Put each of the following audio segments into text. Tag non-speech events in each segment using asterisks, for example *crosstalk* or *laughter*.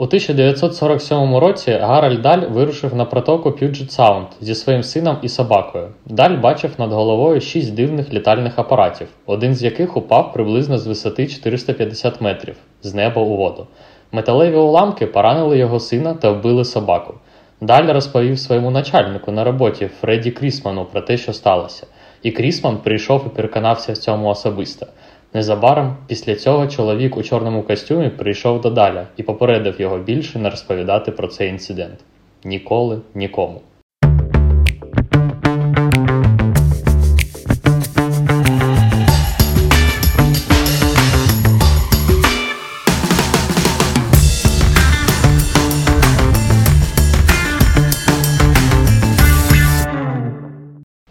У 1947 році Гаральд Даль вирушив на протоку П'юджет Саунд зі своїм сином і собакою. Даль бачив над головою шість дивних літальних апаратів, один з яких упав приблизно з висоти 450 метрів з неба у воду. Металеві уламки поранили його сина та вбили собаку. Даль розповів своєму начальнику на роботі Фредді Крісману про те, що сталося, і Крісман прийшов і переконався в цьому особисто. Незабаром після цього чоловік у чорному костюмі прийшов до Даля і попередив його більше не розповідати про цей інцидент. Ніколи нікому.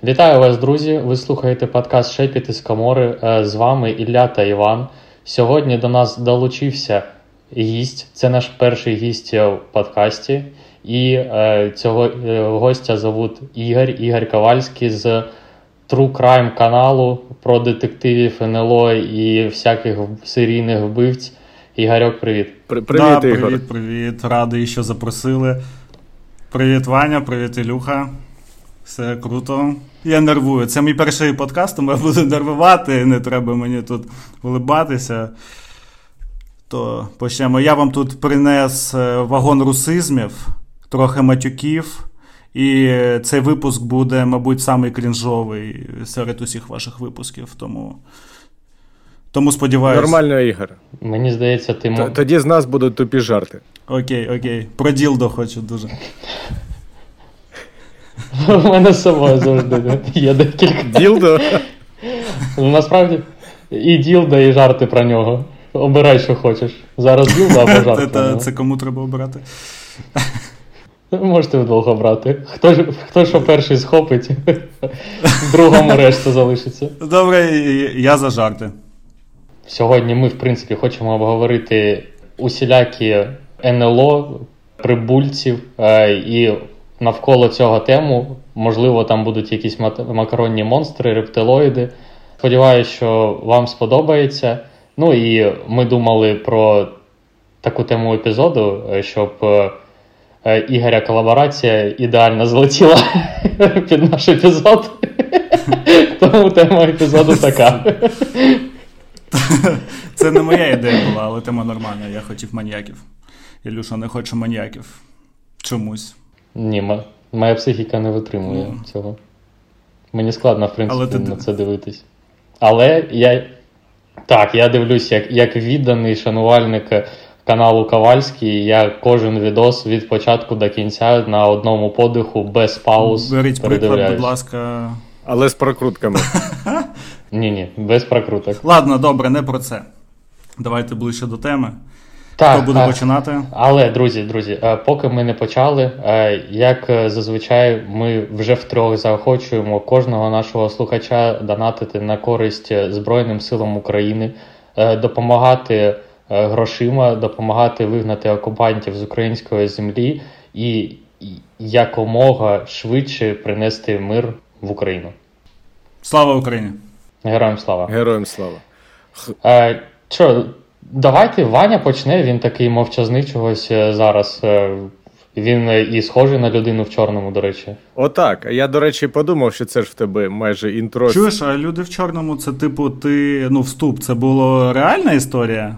Вітаю вас, друзі! Ви слухаєте подкаст Шепіт із Камори. Е, З вами Ілля та Іван. Сьогодні до нас долучився гість. Це наш перший гість в подкасті. І е, цього е, гостя зовут Ігор, Ігор Ковальський з True Crime каналу про детективів НЛО і всяких серійних вбивць. Ігорьок, привіт. При- Привіт, да, Ігор. Привіт, привіт. Радий, що запросили. Привіт, Ваня, привіт, Ілюха. Все круто. Я нервую. Це мій перший подкаст, тому я буду нервувати, не треба мені тут улибатися. То почнемо. Я вам тут принес е, вагон русизмів, трохи матюків. І цей випуск буде, мабуть, самий крінжовий серед усіх ваших випусків. Тому, тому сподіваюся. Нормально, Ігор. Мені здається, ти Т- Тоді з нас будуть тупі жарти. Окей, окей. Про ділдо хочу дуже. У мене з собою завжди є декілька. Ділдо? Ну, Насправді і ділда, і жарти про нього. Обирай, що хочеш. Зараз ділда або жарти. про це, нього. це кому треба обирати? Можете вдвох обрати. Хто, хто що перший схопить, другому решта залишиться. Добре, я за жарти. Сьогодні ми, в принципі, хочемо обговорити усілякі НЛО, прибульців е, і навколо цього тему. Можливо, там будуть якісь макаронні монстри, рептилоїди. Сподіваюся, що вам сподобається. Ну і ми думали про таку тему епізоду, е, щоб е, е, Ігоря колаборація ідеально злетіла *laughs* під наш епізод. *laughs* Тому тема епізоду така. *laughs* Це не моя ідея була, але тема нормальна. Я хотів маніяків. Ілюша не хоче маніяків. Чомусь. Ні, м- моя психіка не витримує Ну. цього. Мені складно, в принципі, Але ти- на це дивитись. Але я. Так, я дивлюсь, як, як відданий шанувальник каналу Ковальський. Я кожен відос від початку до кінця на одному подиху, без пауз. Беріть приклад, будь ласка. Але з прокрутками. *laughs* Ні, ні, без прокруток. Ладно, добре, не про це. Давайте ближче до теми. Так, Хто буде а- починати? Але, друзі, друзі, е, поки ми не почали, е, як е, зазвичай, ми вже втрьох заохочуємо кожного нашого слухача донатити на користь Збройним силам України, допомагати грошима, допомагати вигнати окупантів з української землі і якомога швидше принести мир в Україну. Слава Україні! Героям слава! Героям слава. Що, давайте Ваня почне, він такий мовчазний чогось е, зараз. Е, він е, і схожий на людину в чорному, до речі. Отак. Я, до речі, подумав, що це ж в тебе майже інтро. Чуєш, а люди в чорному, це типу, ти. Ну, вступ, це була реальна історія?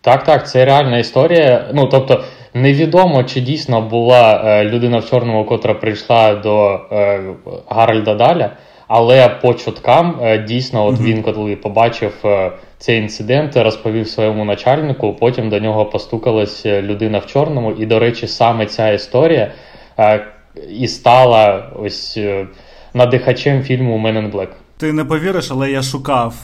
Так, так, це реальна історія. Ну, тобто, невідомо, чи дійсно була е, людина в чорному, котра прийшла до е, Гарольда Даля, але по чуткам е, дійсно, от він, коли побачив е, цей інцидент, розповів своєму начальнику, потім до нього постукалась е, людина в чорному. І, до речі, саме ця історія е, і стала ось е, надихачем фільму «Men in Black». Ти не повіриш, але я шукав,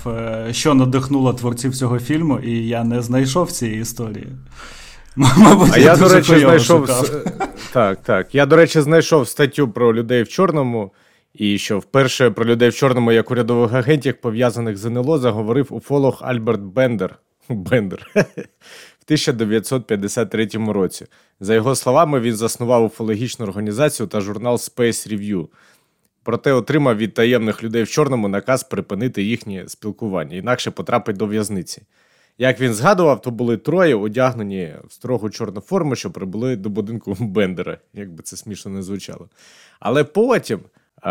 що надихнуло творців цього фільму, і я не знайшов цієї історії. *laughs* Мабуть, А я, до речі, знайшов. шукав. *laughs* Так, так. Я, до речі, знайшов статтю про людей в чорному. І що вперше про людей в чорному як урядових агентів, пов'язаних з НЛО, заговорив уфолог Альберт Бендер. *laughs* Бендер. В 1953 році. За його словами, він заснував уфологічну організацію та журнал Space Review. Проте отримав від таємних людей в чорному наказ припинити їхнє спілкування, інакше потрапить до в'язниці. Як він згадував, то були троє одягнені в строгу чорну форму, що прибули до будинку *laughs* Бендера, як би це смішно не звучало. Але потім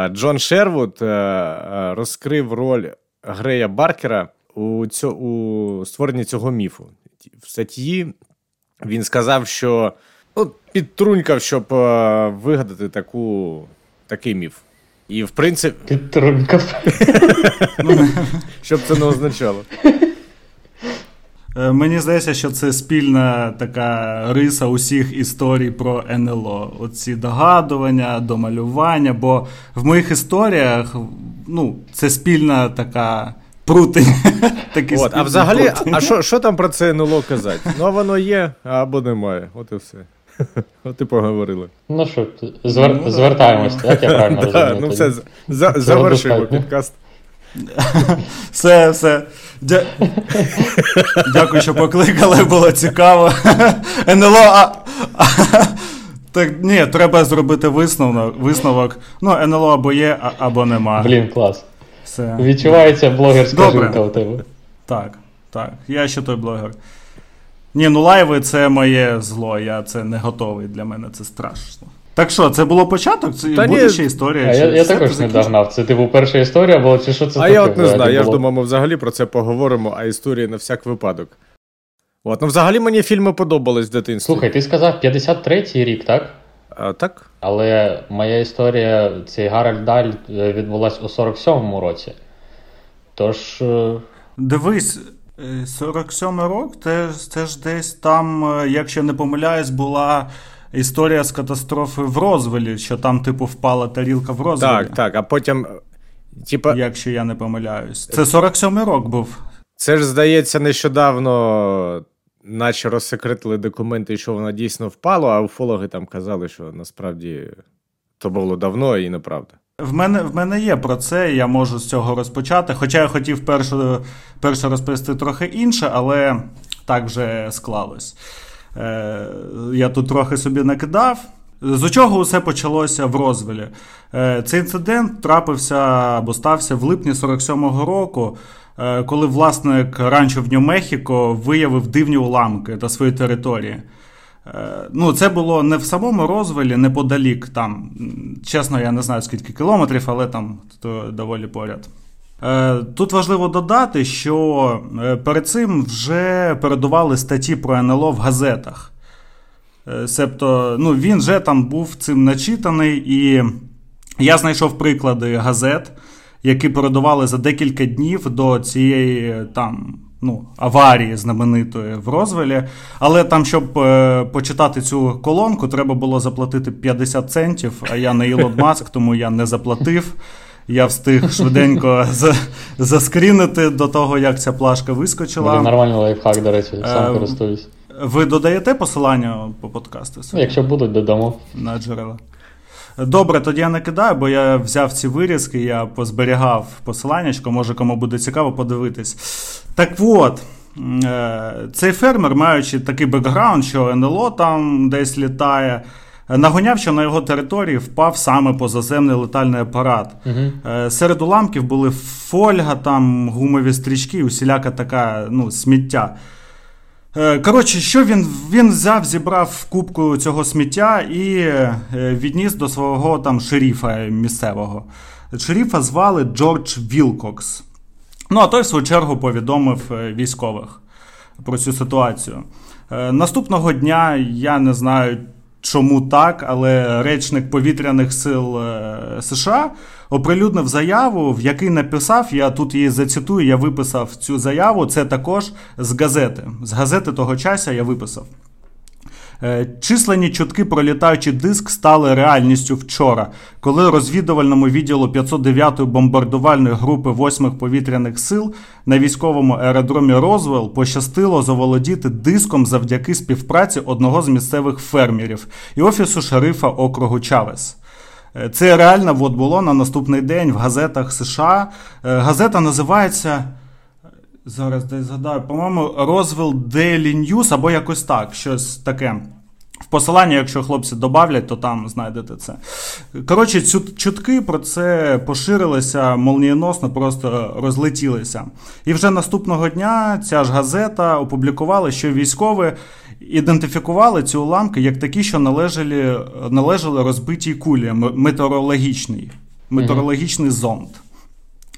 Джон Шервуд розкрив роль Грея Баркера у цьо, у створенні цього міфу. В статті він сказав, що ну, підтрунькав, щоб вигадати таку, такий міф. І, в принципі, Підтрунькав. *laughs* щоб це не означало. Е, мені здається, що це спільна така риса усіх історій про НЛО. Оці догадування, домалювання. Бо в моїх історіях ну, це спільна така прутень. *laughs* От, А взагалі, а що що там про це НЛО казати? Ну, воно є, або немає. От і все. *laughs* От і поговорили. Ну що, звер... ну, звертаємось, так я правильно *laughs* розумію? Ну, все, завершуємо підкаст. *laughs* Все, все. Дя... Дякую, що покликали, було цікаво. *laughs* НЛО. А... Так, ні, треба зробити висновок. висновок. Ну, НЛО або є, або нема. Блін, клас. Все. Відчувається блогерська жилка у тебе. Так, так. Я ще той блогер. Ні, ну лайви це моє зло, я це не готовий для мене, це страшно. Так що, це було початок? Це Та буде ні. ще історія? А чи Я я також не догнав. Це типу перша історія була, чи що це А таке? я от не знаю, я ж думав, ми взагалі про це поговоримо, а історії на всяк випадок. От, ну взагалі мені фільми подобались в дитинстві. Слухай, ти сказав 53-й рік, так? А, Так. Але моя історія, цей Гаральд Даль е, відбулась у 47-му році. Тож. Е, Дивись, 47 й рок, це, це ж десь там, е, якщо не помиляюсь, була історія з катастрофи в Розвелі, що там, типу, впала тарілка в Розвелі. Так, так, а потім. Типа... Якщо я не помиляюсь. Це 47-й рок був. Це ж, здається, нещодавно, наче розсекретили документи, що вона дійсно впала, а уфологи там казали, що насправді то було давно і неправда. В мене в мене є про це, я можу з цього розпочати. Хоча я хотів перше, перше розповісти трохи інше, але так вже склалось. Е, Я тут трохи собі накидав. З чого усе почалося в розвилі? Е, Цей інцидент трапився або стався в липні 47-го року, е, коли власник ранчо в Нью-Мехіко виявив дивні уламки на своїй території. Ну, Це було не в самому розвилі, неподалік. там, Чесно, я не знаю скільки кілометрів, але там доволі поряд. Е, тут важливо додати, що е, перед цим вже передували статті про НЛО в газетах. Себто, ну, він вже там був цим начитаний, і я знайшов приклади газет, які передували за декілька днів до цієї там ну, аварії знаменитої в Розвелі. Але там, щоб е, почитати цю колонку, треба було заплатити 50 центів, а я не Ілон Маск, тому я не заплатив. Я встиг швиденько *laughs* заскрінити до того, як ця плашка вискочила. Буде нормальний лайфхак, до речі, сам е, користуюсь. Ви додаєте посилання по подкасту? Ну, Якщо будуть, додамо. На джерела. Добре, тоді я не кидаю, бо я взяв ці вирізки, я позберігав посиланнячко, може кому буде цікаво подивитись. Так от, е, цей фермер, маючи такий бекграунд, що НЛО там десь літає, нагоняв, що на його території впав саме позаземний летальний апарат. Угу. Серед уламків були фольга, там гумові стрічки, усіляка така ну, сміття. Е, коротше, що він він взяв, зібрав кубку цього сміття і е, відніс до свого там шеріфа місцевого. Шеріфа звали Джордж Вілкокс. Ну, а той, в свою чергу, повідомив військових про цю ситуацію. Наступного дня я не знаю, чому так, але речник повітряних сил США оприлюднив заяву, в якій написав, я тут її зацитую, я виписав цю заяву. Це також з газети. З газети того часу я виписав. Е, численні чутки про літаючий диск стали реальністю вчора, коли розвідувальному відділу 509-ї бомбардувальної групи 8-х повітряних сил на військовому аеродромі Розвел пощастило заволодіти диском завдяки співпраці одного з місцевих фермерів і офісу шерифа округу Чавес. Е, це реально от було на наступний день в газетах США. Е, газета називається. Зараз десь згадаю, по-моєму, Розвел Daily News або якось так, щось таке. В посиланні, якщо хлопці додавлять, то там знайдете це. Коротше, чутки про це поширилися молнієносно, просто розлетілися. І вже наступного дня ця ж газета опублікувала, що військові ідентифікували ці уламки як такі, що належали належали розбитій кулі метеорологічний, метеорологічний зонд,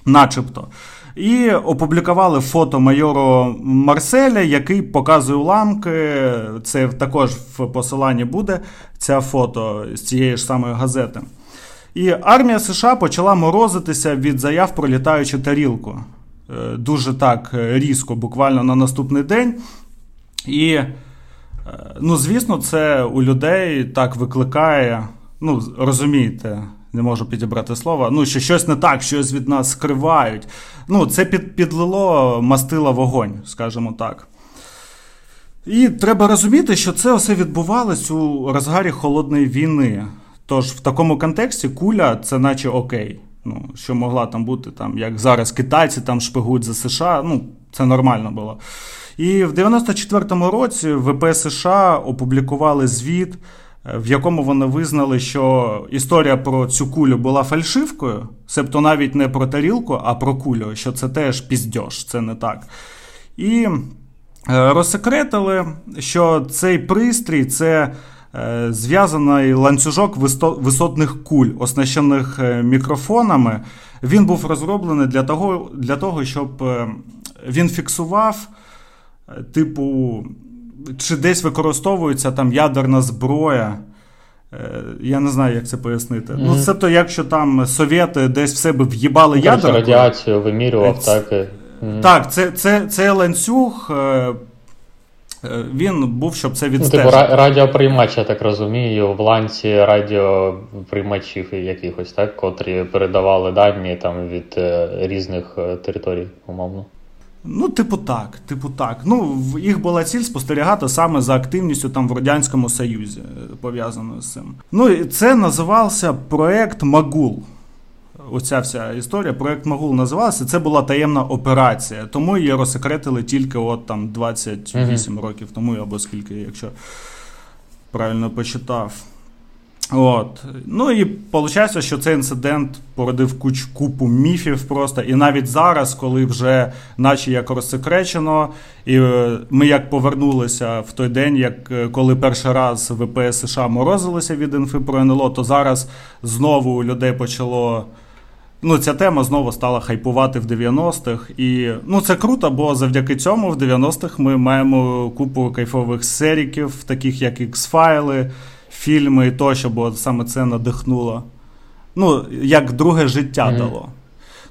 начебто. І опублікували фото майору Марселя, який показує уламки. Це також в посиланні буде ця фото з цієї ж самої газети. І армія США почала морозитися від заяв про літаючу тарілку. Е, дуже так різко, буквально на наступний день. І, е, ну, звісно, це у людей так викликає, ну, розумієте, не можу підібрати слова, ну, що щось не так, щось від нас скривають. Ну, Це під, підлило мастила вогонь, скажімо так. І треба розуміти, що це все відбувалось у розгарі холодної війни. Тож в такому контексті куля це наче окей. Ну, Що могла там бути, там, як зараз китайці там шпигують за США, ну, це нормально було. І в 94-му році ВП США опублікували звіт в якому вони визнали, що історія про цю кулю була фальшивкою, себто навіть не про тарілку, а про кулю, що це теж піздьош, це не так. І е, розсекретили, що цей пристрій це е, зв'язаний ланцюжок висотних куль, оснащених е, мікрофонами. Він був розроблений для того, для того щоб він фіксував, типу чи десь використовується там ядерна зброя. Е, я не знаю, як це пояснити. Mm-hmm. Ну, Тобто, якщо там совєти десь в себе в'їбали ну, ядерку... радіацію вимірював, це, так. Mm-hmm. Так, це це, це ланцюг, е, він був, щоб це відстежити. Ну, типу радіоприймач, я так розумію, в ланці радіоприймачів якихось, так, котрі передавали дані там від е, різних територій, умовно. Ну, типу, так, типу, так. Ну, їх була ціль спостерігати саме за активністю там в Радянському Союзі, е, пов'язаною з цим. Ну, і це називався проект Магул. Оця вся історія, проект Магул називався. Це була таємна операція, тому її розсекретили тільки от там 28 mm-hmm. років тому, або скільки, якщо правильно почитав. От. Ну і виходить, що цей інцидент породив куч купу міфів просто. І навіть зараз, коли вже наче як розсекречено, і е, ми як повернулися в той день, як е, коли перший раз ВПС США морозилися від інфи про НЛО, то зараз знову людей почало. Ну, ця тема знову стала хайпувати в 90-х. І ну, це круто, бо завдяки цьому в 90-х ми маємо купу кайфових серіків, таких як X-файли фільми і тощо, бо саме це надихнуло. Ну, як друге життя mm-hmm. дало.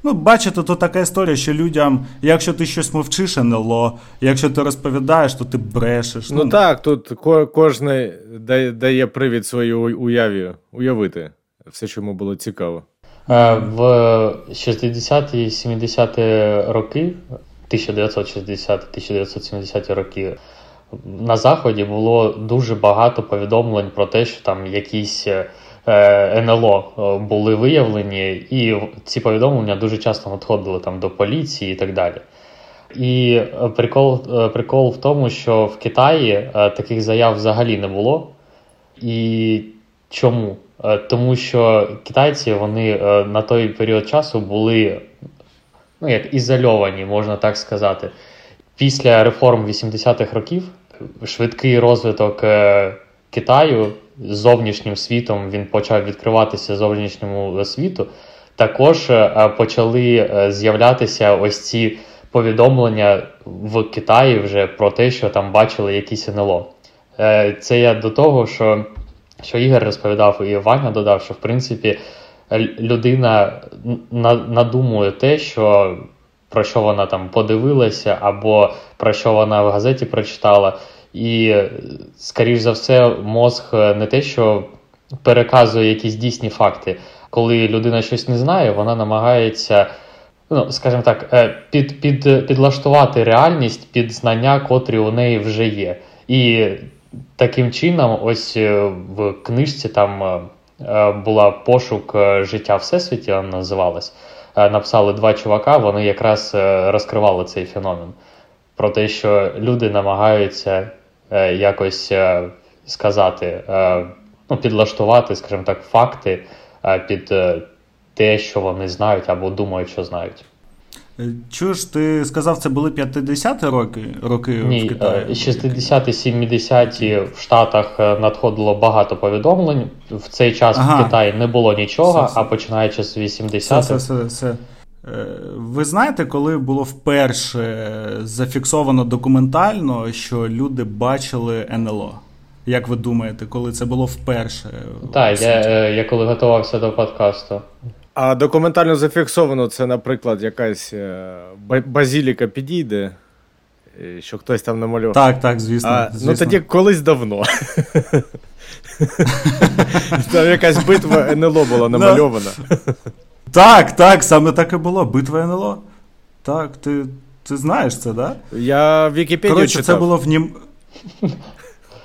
Ну, бачите, то така історія, що людям, якщо ти щось мовчиш, НЛО, якщо ти розповідаєш, то ти брешеш. Ну, ну так, тут ко- кожен дає, дає привід своїй уяві уявити все, що йому було цікаво. Е, в 60-ті 70-ті роки, 1960-1970 роки, на Заході було дуже багато повідомлень про те, що там якісь е, НЛО е, були виявлені, і ці повідомлення дуже часто надходили там до поліції і так далі. І прикол прикол в тому, що в Китаї е, таких заяв взагалі не було. І чому? Тому що китайці вони на той період часу були ну, як ізольовані, можна так сказати. Після реформ 80-х років швидкий розвиток е, Китаю з зовнішнім світом він почав відкриватися зовнішньому світу. Також е, почали е, з'являтися ось ці повідомлення в Китаї вже про те, що там бачили якісь НЛО. Це я до того, що що Ігор розповідав, і Ваня додав, що в принципі людина надумує те, що про що вона там подивилася, або про що вона в газеті прочитала. І, скоріш за все, мозг не те, що переказує якісь дійсні факти. Коли людина щось не знає, вона намагається, ну, скажімо так, е, під, під, підлаштувати реальність під знання, котрі у неї вже є. І таким чином, ось е, в книжці там е, була пошук життя Всесвіті, вона називалась. Е, написали два чувака, вони якраз е, розкривали цей феномен. Про те, що люди намагаються е, якось сказати, ну, підлаштувати, скажімо так, факти під те, що вони знають або думають, що знають. Е, Чуєш, ти сказав, це були 50-ті роки роки в Китаї? е, 60-ті, 70-ті в Штатах е, надходило багато повідомлень. В цей час Ага. в Китаї не було нічого, Все, все. а починаючи з 80-х. все, Ви знаєте, коли було вперше зафіксовано документально, що люди бачили НЛО? Як ви думаєте, коли це було вперше? Так, я, я коли готувався до подкасту. А документально зафіксовано це, наприклад, якась е, базіліка підійде, е, що хтось там намалював. Так, так, звісно. А, звісно. ну тоді колись давно. Там якась битва НЛО була намальована. Так, так, саме так і було. Битва НЛО. Так, ти, ти знаєш це, так? Да? Я в Вікіпедію Коротше, читав. це було в нім.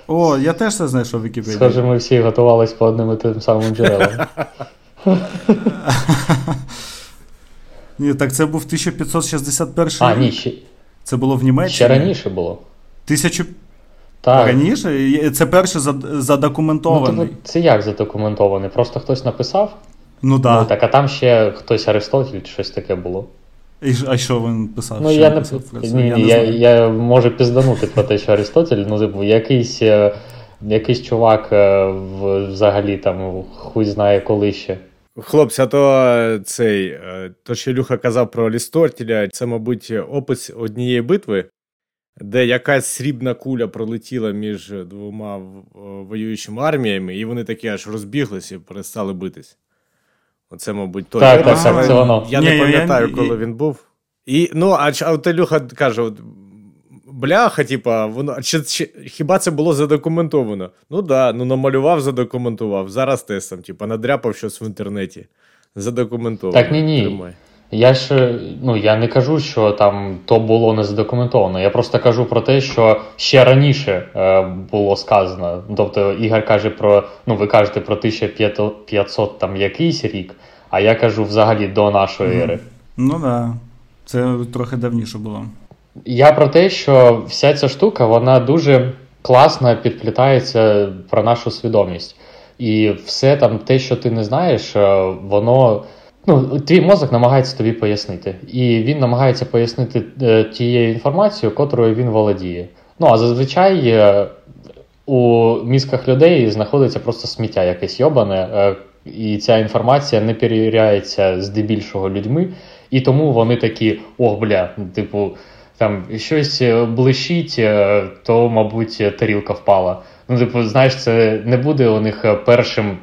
О, я теж це знайшов в Вікіпедії. Схоже, ми всі готувались по одним і тим самим джерелам. *laughs* Ні, так це був 1561 А, рік. ні, ще, Це було в Німеччині. ще раніше було. Тисячу... Так. Раніше? Це перше зад- Ну, це як задокументований? Просто хтось написав? Ну так. Ну так, а там ще хтось Аристотель чи щось таке було. І А що він писав? Ну Що я він не писав ні, ні, не я, я можу пізданути про те, що Аристотель, ну, типу, якийсь, е, якийсь чувак е, взагалі там хуй знає коли ще. Хлопці, а то е, цей, е, то, що Люха казав про Арістотеля, це, мабуть, опис однієї битви, де якась срібна куля пролетіла між двома воюючими арміями, і вони такі аж розбіглися і перестали битись. Оце, мабуть, той. Так, так, так, це воно. Я не пам'ятаю, я- коли він був. І, ну, а, а от Ілюха каже: от, бляха, типа, воно, чи, чи, хіба це було задокументовано? Ну да, ну намалював, задокументував. Зараз теж там, типа, надряпав щось в інтернеті. Задокументовано. Так, ні-ні. Тримай. Я ж ну я не кажу, що там то було не задокументовано. Я просто кажу про те, що ще раніше е, було сказано. Тобто Ігор каже про ну ви кажете про 1500 там якийсь рік, а я кажу взагалі до нашої ери. Ну так. Да. Це трохи давніше було. Я про те, що вся ця штука вона дуже класно підплітається про нашу свідомість. І все там, те, що ти не знаєш, е, воно. Ну, твій мозок намагається тобі пояснити. І він намагається пояснити е, тією інформацією, котрою він володіє. Ну, а зазвичай е, у мізках людей знаходиться просто сміття якесь йобане, і ця інформація не перевіряється здебільшого людьми, і тому вони такі: ох, бля, типу, там щось е, блищить, е, то, мабуть, тарілка впала. Ну, типу, знаєш, це не буде у них е, першим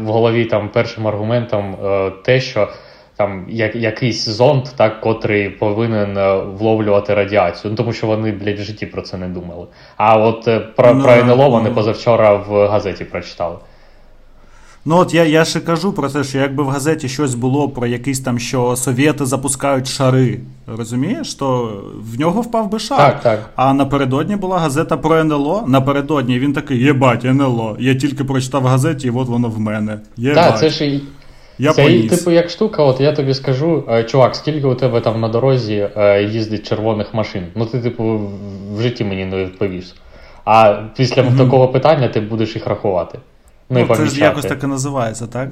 в голові там першим аргументом те, що там як, якийсь зонд, так, котрий повинен вловлювати радіацію. Ну, тому що вони, блядь, в житті про це не думали. А от про, Ну, про НЛО вони ну. позавчора в газеті прочитали. Ну от я, я ще кажу про те, що якби в газеті щось було про якийсь там, що совєти запускають шари, розумієш, то в нього впав би шар. Так, так. А напередодні була газета про НЛО. Напередодні він такий, єбать, НЛО. Я тільки прочитав в газеті, і от воно в мене. Єбать. Так, це ж і- я це, поніс. типу, як штука, от я тобі скажу, е, чувак, скільки у тебе там на дорозі е, їздить червоних машин? Ну ти, типу, в- житті мені не відповіш. А після такого питання ти будеш їх рахувати. Ну, Ну, це ж якось так і називається, так?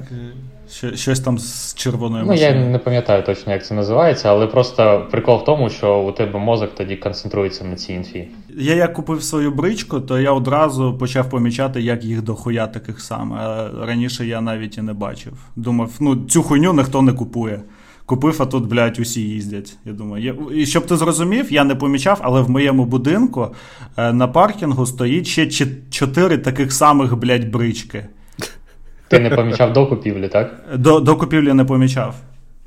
Щось там з червоною Ну, я не пам'ятаю точно, як це називається, але просто прикол в тому, що у тебе мозок тоді концентрується на цій інфі. Я як купив свою бричку, то я одразу почав помічати, як їх дохуя таких саме. Раніше я навіть і не бачив. Думав, ну цю хуйню ніхто не купує. Купив, а тут, блядь, усі їздять. Я думаю, я... і щоб ти зрозумів, я не помічав, але в моєму будинку е, на паркінгу стоїть ще чотири таких самих, блядь, брички. Ти не помічав до купівлі, так? До, до купівлі не помічав.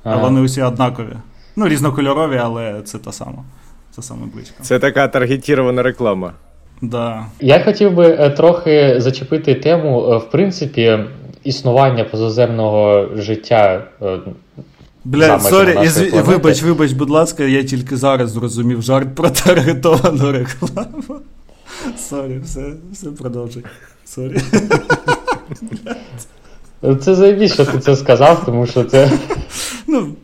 А вони усі однакові. Ну, різнокольорові, але це та сама. Це саме бричка. Це така таргетірована реклама. Да. Я хотів би е, трохи зачепити тему, е, в принципі, існування позаземного життя. Бля, sorry, нашої вибач, вибач, будь ласка, я тільки зараз зрозумів жарт про таргетовану рекламу. Sorry, все, все продовжуй. Sorry. Це заєбісь, що ти це сказав, тому що це. Ну,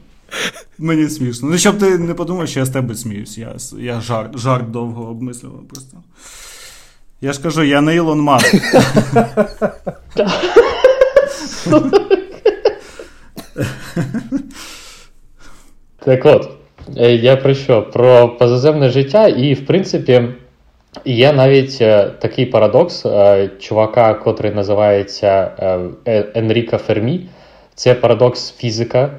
мені смішно. Ну, щоб ти не подумав, що я з тебе сміюсь. Я, я жарт, жарт довго обмислював просто. Я ж кажу, я не Ілон Маск. *laughs* *laughs* Так от, е, я про що? Про позаземне життя, і, в принципі, є навіть е, такий парадокс е, чувака, котрий називається Енріка Фермі. Це парадокс фізика.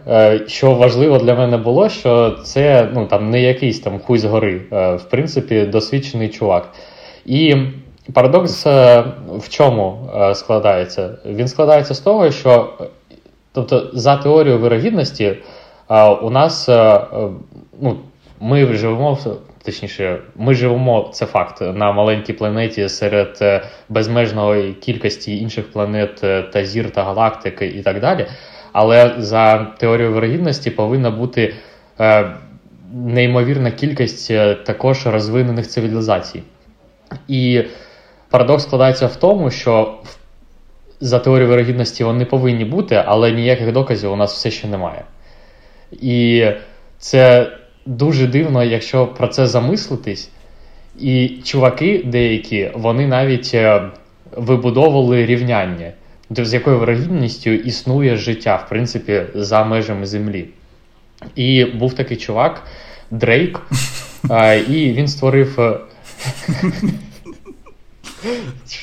Що важливо для мене було, що це ну, там, не якийсь там хуй з гори, в принципі, досвідчений чувак. І парадокс в чому складається? Він складається з того, що тобто, за теорією вирогідності у нас ну, ми живемо точніше, ми живемо це факт на маленькій планеті серед е, безмежної кількості інших планет е, та зір та галактики і так далі. Але за теорією вирогідності повинна бути е, неймовірна кількість також розвинених цивілізацій. І парадокс складається в тому, що за теорією вирогідності вони повинні бути, але ніяких доказів у нас все ще немає. І це дуже дивно, якщо про це замислитись. І чуваки деякі, вони навіть е, вибудовували рівняння, з якою вирогідністю існує життя, в принципі, за межами землі. І був такий чувак, Дрейк, і він створив. Е,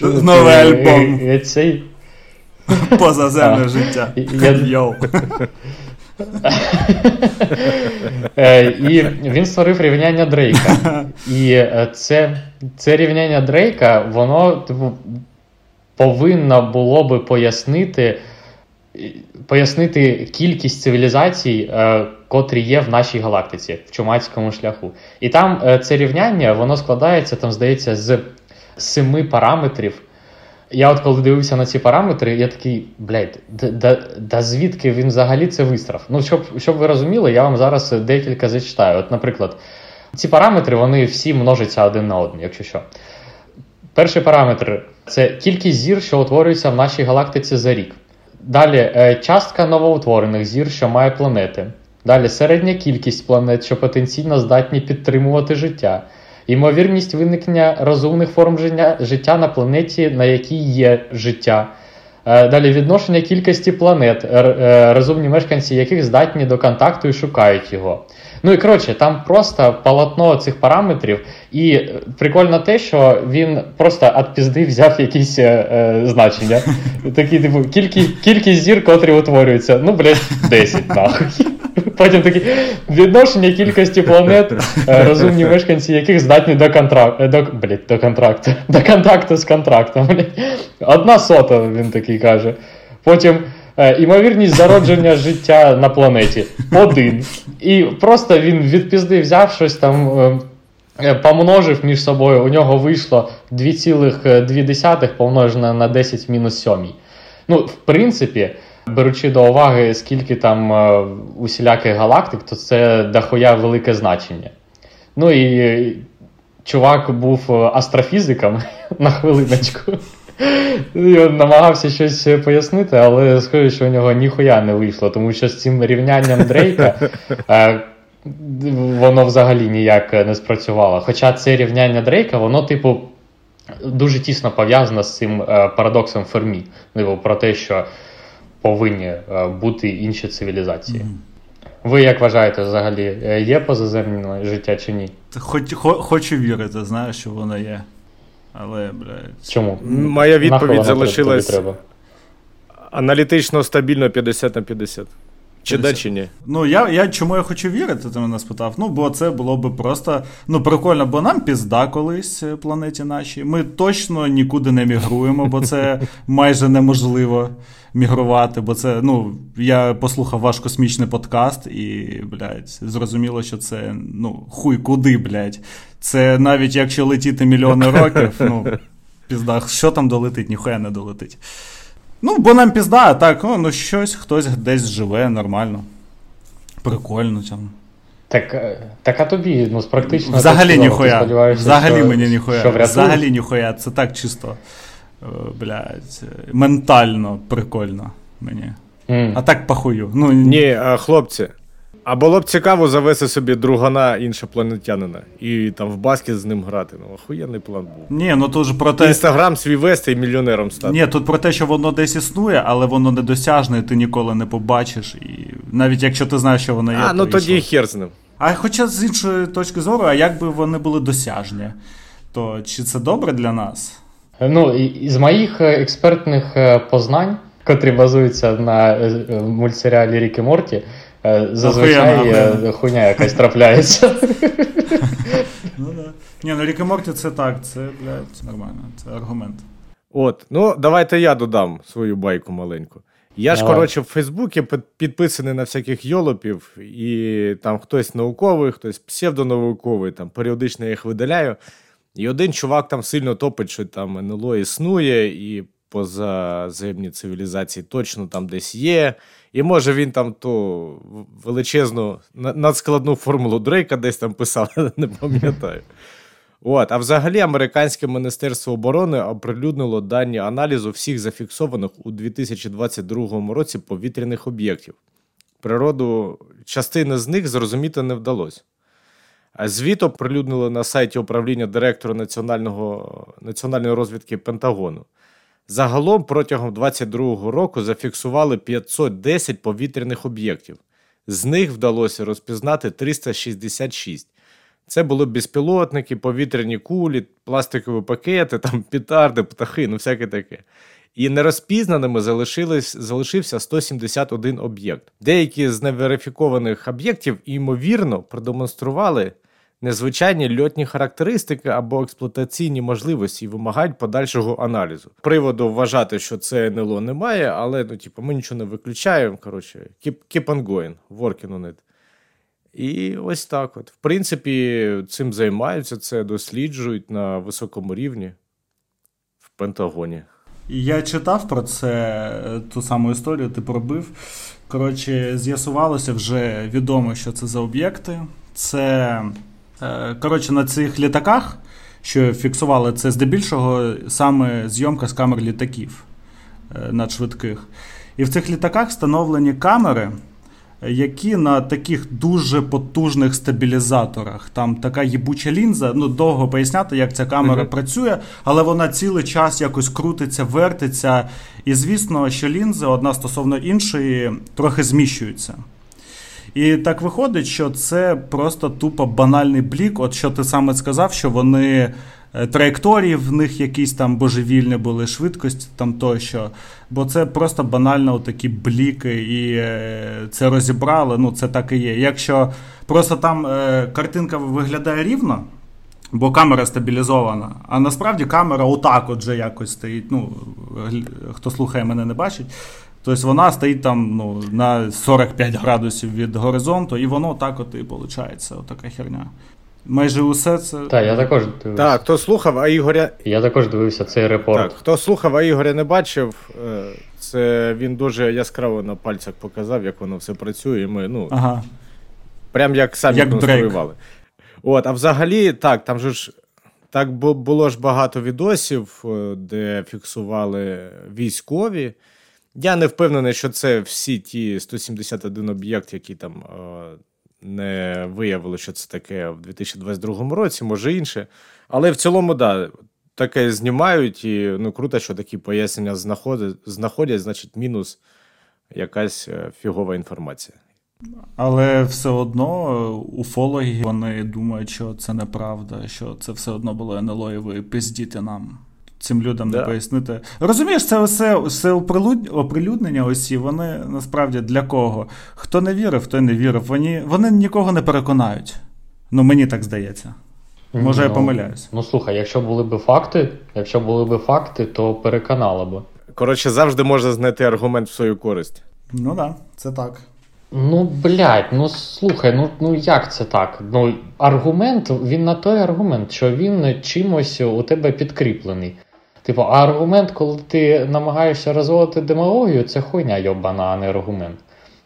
Новий альбом. Цей... *laughs* Позаземне життя. Yo. *laughs* Е, і він створив рівняння Дрейка. *laughs* І е, це це рівняння Дрейка, воно типу, повинно було би пояснити пояснити кількість цивілізацій, е, котрі є в нашій галактиці, в чумацькому шляху. І там це рівняння, воно складається, там, здається, з семи параметрів. Я от коли дивився на ці параметри, я такий, блядь, да, да звідки він взагалі це вистрав? Ну, щоб щоб ви розуміли, я вам зараз декілька зачитаю. От, наприклад, ці параметри вони всі множаться один на один, якщо що. Перший параметр це кількість зір, що утворюється в нашій галактиці за рік. Далі е, частка новоутворених зір, що має планети. Далі середня кількість планет, що потенційно здатні підтримувати життя ймовірність виникнення розумних форм життя на планеті, на якій є життя. Е, далі відношення кількості планет, е, розумні мешканці яких здатні до контакту і шукають його. Ну і коротше, там просто полотно цих параметрів, і прикольно те, що він просто від пізди взяв якісь е, е, значення. *laughs* Такі, типу, кількість, кількість зір, котрі утворюються. Ну, блядь, 10 нахуй. Потім такі відношення кількості планет, е, розумні мешканці, яких здатні до контракту. Е, до, до контракту. *laughs* До контакту з контрактом. Блядь. Одна сота, він такий каже. Потім. Е, імовірність зародження життя на планеті один. І просто він від пізди взяв щось там, помножив між собою. У нього вийшло 2,2 помножене на 10 мінус 7. Ну, в принципі беручи до уваги, скільки там е, усіляких галактик, то це дохуя велике значення. Ну і чувак був е, астрофізиком *laughs* на хвилиночку. Він намагався щось пояснити, але скажу, що у нього ніхуя не вийшло, тому що з цим рівнянням Дрейка *laughs* е, воно взагалі ніяк не спрацювало. Хоча це рівняння Дрейка, воно, типу, дуже тісно пов'язано з цим парадоксом Фермі. Типу, про те, що повинні е, бути інші цивілізації. Ви як вважаєте, взагалі, е, є позаземне життя чи ні? Хоч, хо, Хочу вірити, знаю, що воно є. Але, блядь. Чому? Моя відповідь залишилась аналітично стабільно 50 на 50. Чи да, чи ні? Ну, я я чому я хочу вірити, ти мене спитав. Ну, бо це було би просто ну, прикольно, бо нам пізда колись е, планеті нашій. Ми точно нікуди не мігруємо, бо це *laughs* майже неможливо мігрувати. Бо це, ну, я послухав ваш космічний подкаст, і, блядь, зрозуміло, що це ну, хуй куди, блядь. Це навіть якщо летіти мільйони *laughs* років, ну, пізда, що там долетить, ніхуя не долетить. Ну, бо нам пізда, а так, ну, ну щось, хтось десь живе нормально. Прикольно там. Так е, так а тобі, ну, практично. Взагалі ніхуя. Взагалі що, мені ніхуя. Що Взагалі ніхуя. Це так чисто. Блять, блядь, ментально прикольно мені. Mm. А так похую. Ну, Ні, хлопці. А було б цікаво завести собі другана іншопланетянина і там в баскет з ним грати. Ну, охуєнний план був. Ні, ну тут ж про те. Інстаграм свій вести і мільйонером стати. Ні, тут про те, що воно десь існує, але воно недосяжне, і ти ніколи не побачиш. І навіть якщо ти знаєш, що воно є. А, ну то тоді і хер з ним. А хоча з іншої точки зору, а як би вони були досяжні, то чи це добре для нас? Ну, із моїх е, експертних е, познань, котрі базуються на е, мультсеріалі Рік і Морті, зазвичай Охуєнно, е, хуйня якась трапляється. Ну да. Ні, ну Рік і Морті це так, це, блядь, нормально, це аргумент. От, ну давайте я додам свою байку маленьку. Я ж, коротше, в Фейсбуці підписаний на всяких йолопів, і там хтось науковий, хтось псевдонауковий, там періодично я їх видаляю. І один чувак там сильно топить, що там НЛО існує, і позаземні цивілізації точно там десь є. І може він там ту величезну надскладну формулу Дрейка десь там писав, *laughs* не пам'ятаю. От, а взагалі, американське міністерство оборони оприлюднило дані аналізу всіх зафіксованих у 2022 році повітряних об'єктів. Природу частини з них зрозуміти не вдалося. Звіт оприлюднили на сайті управління директора національного, національної розвідки Пентагону. Загалом протягом 2022 року зафіксували 510 повітряних об'єктів. З них вдалося розпізнати 366. Це були безпілотники, повітряні кулі, пластикові пакети, там петарди, птахи, ну всяке таке. І нерозпізнаними залишились, залишився 171 об'єкт. Деякі з неверифікованих об'єктів, ймовірно, продемонстрували незвичайні льотні характеристики або експлуатаційні можливості і вимагають подальшого аналізу. Приводу вважати, що це НЛО немає, але ну, типу, ми нічого не виключаємо. Коротше, keep, keep on going, working on it. І ось так. От. В принципі, цим займаються, це досліджують на високому рівні в Пентагоні. Я читав про це ту саму історію, ти пробив. Коротше, з'ясувалося вже відомо, що це за об'єкти. Це коротше, на цих літаках, що фіксували це здебільшого саме зйомка з камер літаків е, надшвидких. І в цих літаках встановлені камери, які на таких дуже потужних стабілізаторах. Там така їбуча лінза, ну довго поясняти, як ця камера Мгм. працює, але вона цілий час якось крутиться, вертиться. І звісно, що лінзи одна стосовно іншої трохи зміщуються. І так виходить, що це просто тупо банальний блік. От що ти саме сказав, що вони е, траєкторії в них якісь там божевільні були, швидкості там тощо. Бо це просто банально такі бліки, і е, це розібрали. Ну, це так і є. Якщо просто там е, картинка виглядає рівно. Бо камера стабілізована, а насправді камера отак от якось стоїть. Ну, хто слухає мене не бачить. Тобто вона стоїть там ну, на 45 градусів від горизонту, і воно так от і виходить, отака херня. Майже усе це. Так, я також дивився. Так, хто слухав, а Ігоря. Я також дивився цей репорт. Так, хто слухав, а Ігоря не бачив, е, це він дуже яскраво на пальцях показав, як воно все працює. і Ми, ну, Ага. Прям як самі Як конструювали. От, а взагалі, так, там же ж так було ж багато відосів, е, де фіксували військові. Я не впевнений, що це всі ті 171 об'єкт, які там е, не виявили, що це таке в 2022 році, може інше. Але в цілому, да, таке знімають, і ну круто, що такі пояснення знаходять, знаходять значить, мінус якась е, фігова інформація. Але все одно е, уфологи вони думають, що це неправда, що це все одно було НЛО, і ви пиздіте нам. Цим людям не пояснити. Розумієш, це все, все оприлюднення усі, вони насправді для кого? Хто не вірив, той не вірив. Вони, вони нікого не переконають. Ну, мені так здається. Може, я Ну, помиляюсь. Ну слухай, якщо були б факти, якщо були б факти, то переконало б. Коротше, завжди можна знайти аргумент в свою користь. Ну так, да, це так. Ну, блядь, ну слухай, ну, ну як це так? Ну, аргумент, він на той аргумент, що він чимось у тебе підкріплений. Типу, а аргумент, коли ти намагаєшся розводити демагогію, це хуйня йобана, а не аргумент.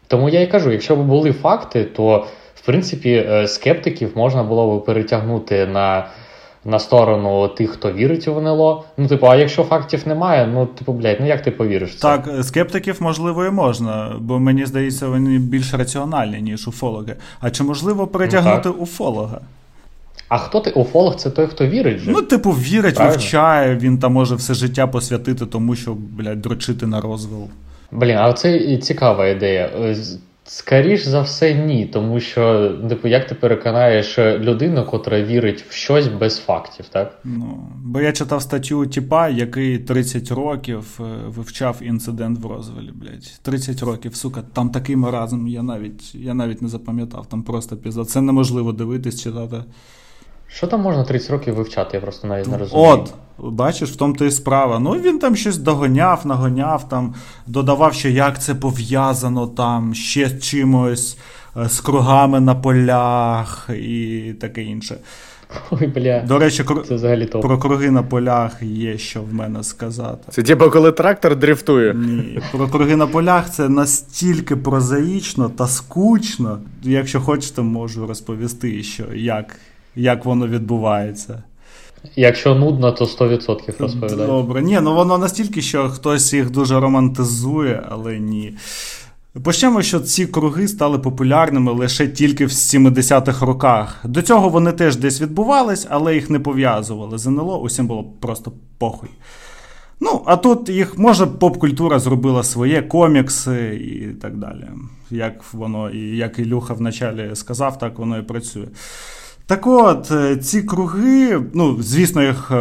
Тому я і кажу, якщо б були факти, то в принципі е, скептиків можна було б перетягнути на на сторону тих, хто вірить у НЛО. Ну, типу, а якщо фактів немає, ну, типу, блядь, ну як ти повіриш? це? Так, скептиків, можливо, і можна, бо мені здається, вони більш раціональні, ніж уфологи. А чи можливо перетягнути Ну, уфолога? А хто ти? Уфолог це той, хто вірить же? Ну, типу, вірить, Правильно. вивчає, він там може все життя посвятити тому, щоб, блядь, дрочити на розвил. Блін, а це і цікава ідея. Е, Скоріш за все, ні, тому що, типу, як ти переконаєш людину, котра вірить в щось без фактів, так? Ну, бо я читав статтю типа, який 30 років е, вивчав інцидент в Розвелі, блядь. 30 років, сука, там такий маразм, я навіть, я навіть не запам'ятав, там просто пізда. Це неможливо дивитись, читати. Що там можна 30 років вивчати, я просто навіть не розумію. От, бачиш, в тому то і справа. Ну він там щось догоняв, нагоняв, там, додавав, що як це пов'язано там ще з чимось, е, з кругами на полях і таке інше. *laughs* Ой, бля, До речі, кру- це взагалі топ. про круги на полях є що в мене сказати. Це типу, коли трактор дрифтує. Ні, про круги на полях це настільки прозаїчно та скучно. Якщо хочете, можу розповісти, що як, як воно відбувається. Якщо нудно, то 100% розповідай. Добре, ні, ну воно настільки, що хтось їх дуже романтизує, але ні. Почнемо, що ці круги стали популярними лише тільки в 70-х роках. До цього вони теж десь відбувались, але їх не пов'язували з НЛО, усім було просто похуй. Ну, а тут їх, може, поп-культура зробила своє, комікси і так далі. Як воно, і як Ілюха вначалі сказав, так воно і працює. Так от, е, ці круги, ну, звісно, їх е,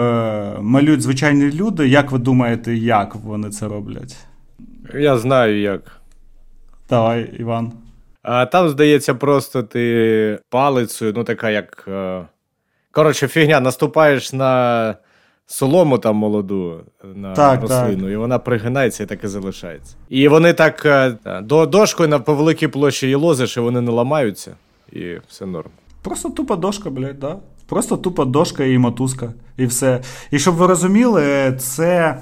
малюють звичайні люди. Як ви думаєте, як вони це роблять? Я знаю як. Давай, Іван. А там, здається, просто ти палицею, ну така як. е, Коротше, фігня, наступаєш на солому там молоду, на Так, рослину, і вона пригинається і так і залишається. І вони так до дошкою на по великій площі її лозиш, і вони не ламаються, і все норм. Просто тупа дошка, блядь, да? Просто тупа дошка і мотузка, і все. І щоб ви розуміли, це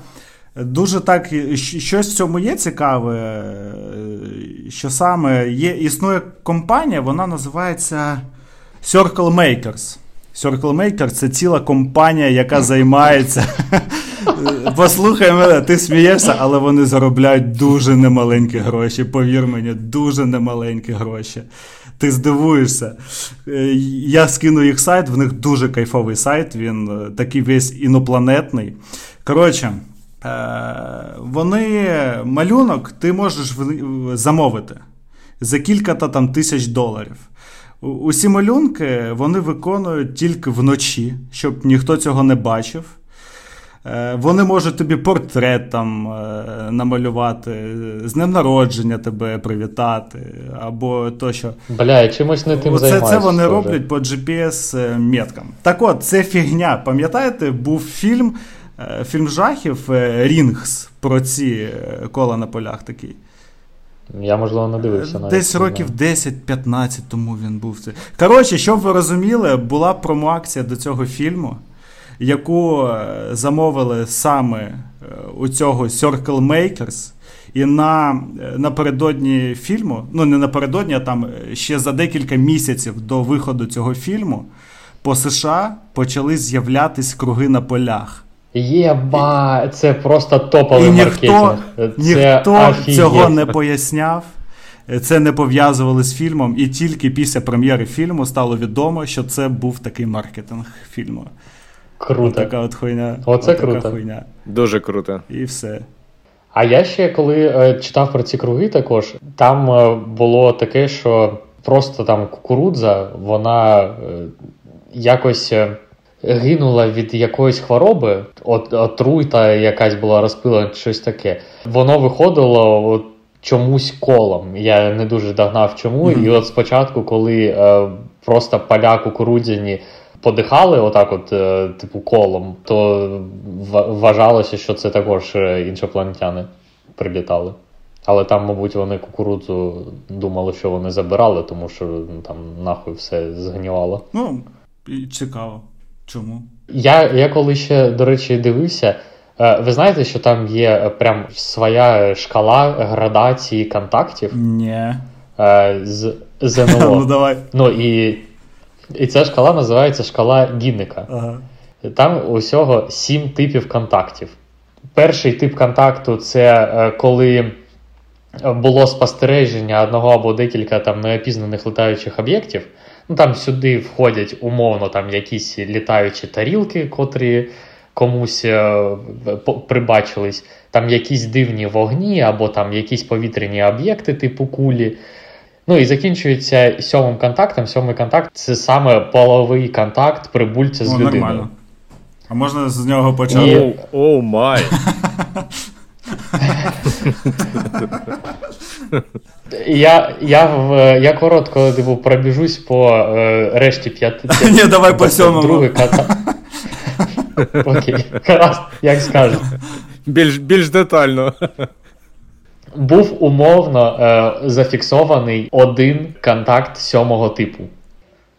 дуже так. Щось в цьому є цікаве, е, що саме є, існує компанія, вона називається Circle Makers. Circle Makers це ціла компанія, яка займається. *laughs* Послухай мене, ти смієшся, але вони заробляють дуже немаленькі гроші. Повір мені, дуже немаленькі гроші. Ти здивуєшся. Е, Я скину їх сайт, в них дуже кайфовий сайт, він е, такий весь інопланетний. Коротше, е, вони малюнок ти можеш замовити за кілька-то там тисяч доларів. Усі малюнки вони виконують тільки вночі, щоб ніхто цього не бачив. Е, Вони можуть тобі портрет там е, намалювати, е, з днем народження тебе привітати, або то, що. Бля, чимось не тим займаюся. це вони схоже. роблять по GPS-меткам. Так от, це фігня. Пам'ятаєте, був фільм, е, фільм жахів е, Рінгс про ці е, кола на полях такий. Я, можливо, не дивився навіть. Десь років 10-15 тому він був. Коротше, щоб ви розуміли, була промоакція до цього фільму, яку е, замовили саме е, у цього Circle Makers. І на, е, напередодні фільму, ну не напередодні, а там ще за декілька місяців до виходу цього фільму по США почали з'являтись круги на полях. Єба, це просто топовий І ніхто, маркетинг. Це ніхто офігеть. цього не поясняв. Це не пов'язували з фільмом, і тільки після прем'єри фільму стало відомо, що це був такий маркетинг фільму. Круто. Така от хуйня. Оце Отака круто. хуйня. Дуже круто. І все. А я ще коли е, читав про ці круги, також там е, було таке, що просто там кукурудза, вона е, якось е, гинула від якоїсь хвороби, от, отруйта якась була розпилена, щось таке. Воно виходило от, чомусь колом. Я не дуже догнав чому. Мгм. І от спочатку, коли е, просто поля кукурудзяні подихали отак, от, е, типу, колом, то вважалося, що це також е, іншопланетяни прилітали. Але там, мабуть, вони кукурудзу думали, що вони забирали, тому що ну, там нахуй все згнівало. Ну, цікаво. Чому? Я, я коли ще, до речі, дивився, е, ви знаєте, що там є прям своя шкала градації контактів Ні. з *laughs* Ну давай. Ну і, і ця шкала називається шкала Гінника. Ага. Там усього сім типів контактів. Перший тип контакту це е, коли було спостереження одного або декілька там неопізнаних літаючих об'єктів. Ну Там сюди входять умовно там якісь літаючі тарілки, котрі комусь е, прибачились, там якісь дивні вогні, або там якісь повітряні об'єкти, типу кулі. Ну і закінчується сьомим контактом. Сьомий контакт це саме половий контакт прибульця з О, людиною. Нормально. А можна з нього почати? Оу май. Я я, я коротко типу, пробіжусь по е, решті *laughs* п'яти. Ні, давай по сьомому. Другий контакт. *laughs* Окей, як скажеш. Більш більш детально. Був умовно е, зафіксований один контакт сьомого типу.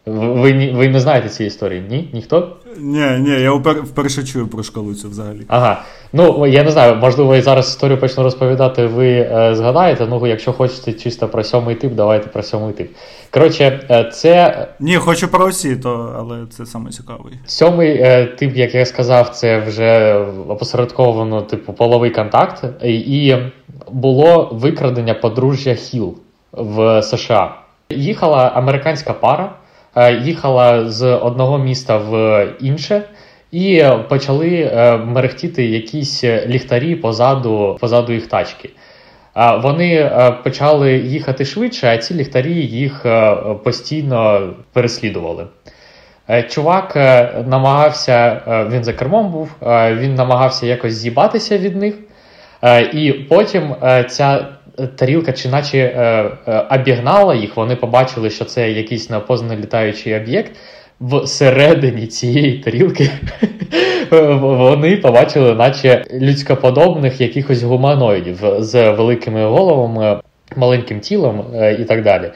Ви ви не знаєте цієї історії? Ні? Ніхто? Ні, ні, я вперше чую про шкалу цю взагалі. Ага. Ну, я не знаю, можливо, я зараз історію почну розповідати, ви е, згадаєте. Ну, якщо хочете чисто про сьомий тип, давайте про сьомий тип. Коротше, е, це. Ні, хочу про усі, то, але це саме цікавий. Сьомий е, тип, як я сказав, це вже опосередковано, типу, половий контакт, і було викрадення подружжя Хіл в США. Їхала американська пара. Е, їхала з одного міста в інше. І почали е, мерехтіти якісь ліхтарі позаду позаду їх тачки. Вони е, почали їхати швидше, а ці ліхтарі їх постійно переслідували. Чувак намагався, він за кермом був, він намагався якось з'їбатися від них, і потім ця тарілка, чи наче е, е, обігнала їх, вони побачили, що це якийсь неопознаний літаючий об'єкт. Всередині цієї тарілки *laughs* вони побачили, наче людськоподобних якихось гуманоїдів з великими головами, маленьким тілом е, і так далі.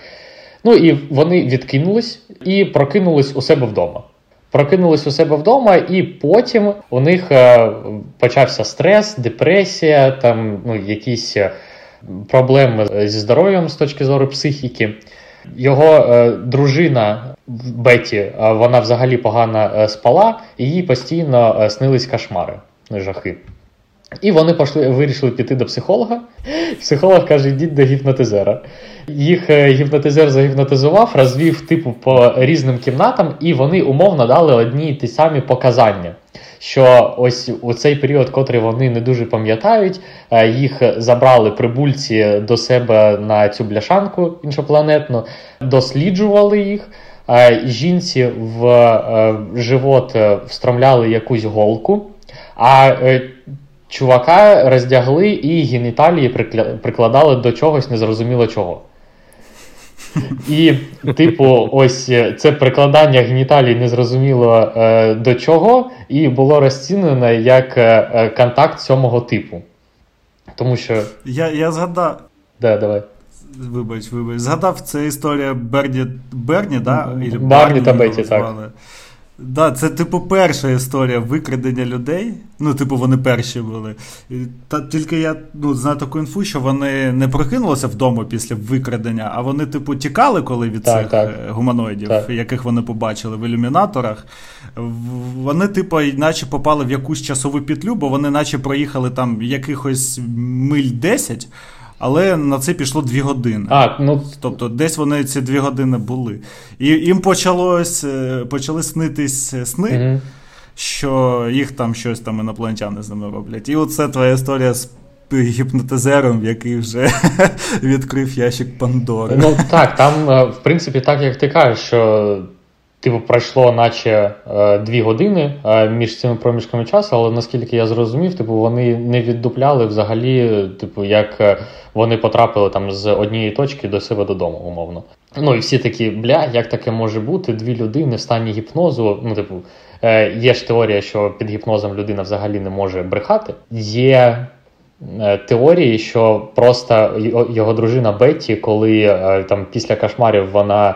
Ну і вони відкинулись і прокинулись у себе вдома. Прокинулись у себе вдома, і потім у них е, почався стрес, депресія, там ну, якісь проблем зі здоров'ям з точки зору психіки. Його е, дружина Беті, е, вона взагалі погано е, спала, і їй постійно е, снились кошмари, жахи. І вони пошли, вирішили піти до психолога. *laughs* Психолог каже, йдіть до гіпнотизера. Їх гіпнотизер загіпнотизував, розвів типу по різним кімнатам, і вони умовно дали одні й ті самі показання що ось у цей період, котрий вони не дуже пам'ятають, е, їх забрали прибульці до себе на цю бляшанку іншопланетну, досліджували їх. Е, жінці в е, живот встромляли якусь голку, а чувака роздягли і геніталії прикладали до чогось незрозуміло чого. І, типу, ось е, це прикладання геніталій незрозуміло е, до чого, і було розцінено як е, е, контакт сьомого типу. Тому що. Я я згадав. Да, давай. Вибач, вибач. Згадав, це історія Берні, Берні, да? Барні та Беті, так. Да, це, типу, перша історія викрадення людей. Ну, типу, вони перші були. Та тільки я ну, знаю таку інфу, що вони не прокинулися вдома після викрадення, а вони, типу, тікали коли від так, цих так. Е, гуманоїдів, так. яких вони побачили в ілюмінаторах. Вони, типу, наче попали в якусь часову петлю, бо вони, наче проїхали там якихось миль 10. Але на це пішло дві години. А, ну... Тобто, десь вони ці дві години були. І їм почалось, е, почали снитись сни, угу. що їх там щось там інопланетяни з ними роблять. І оце твоя історія з гіпнотизером, який вже *laughs* відкрив ящик Пандори. Ну так, там, е, в принципі, так як ти кажеш, що Типу, пройшло наче е, дві години е, між цими проміжками часу, але наскільки я зрозумів, типу вони не віддупляли взагалі, типу, як е, вони потрапили там з однієї точки до себе додому, умовно. Ну і всі такі, бля, як таке може бути? Дві людини в стані гіпнозу. Ну, типу, є ж теорія, що під гіпнозом людина взагалі не може брехати. Є теорії, що просто його дружина Бетті, коли там після кошмарів вона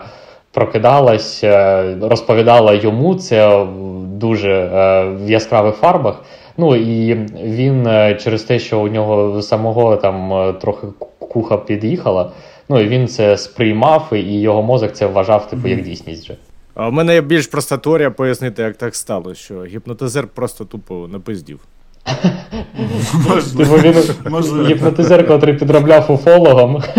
прокидалась, е, розповідала йому це дуже е, в яскравих фарбах. Ну і він е, через те, що у нього самого там трохи куха під'їхала, ну і він це сприймав, і його мозок це вважав типу як дійсність. вже. А в мене є більш проста теорія пояснити, як так стало, що гіпнотизер просто тупо напиздів. Типу він Можливо. гіпнотизер, котрий підробляв уфологом. *laughs*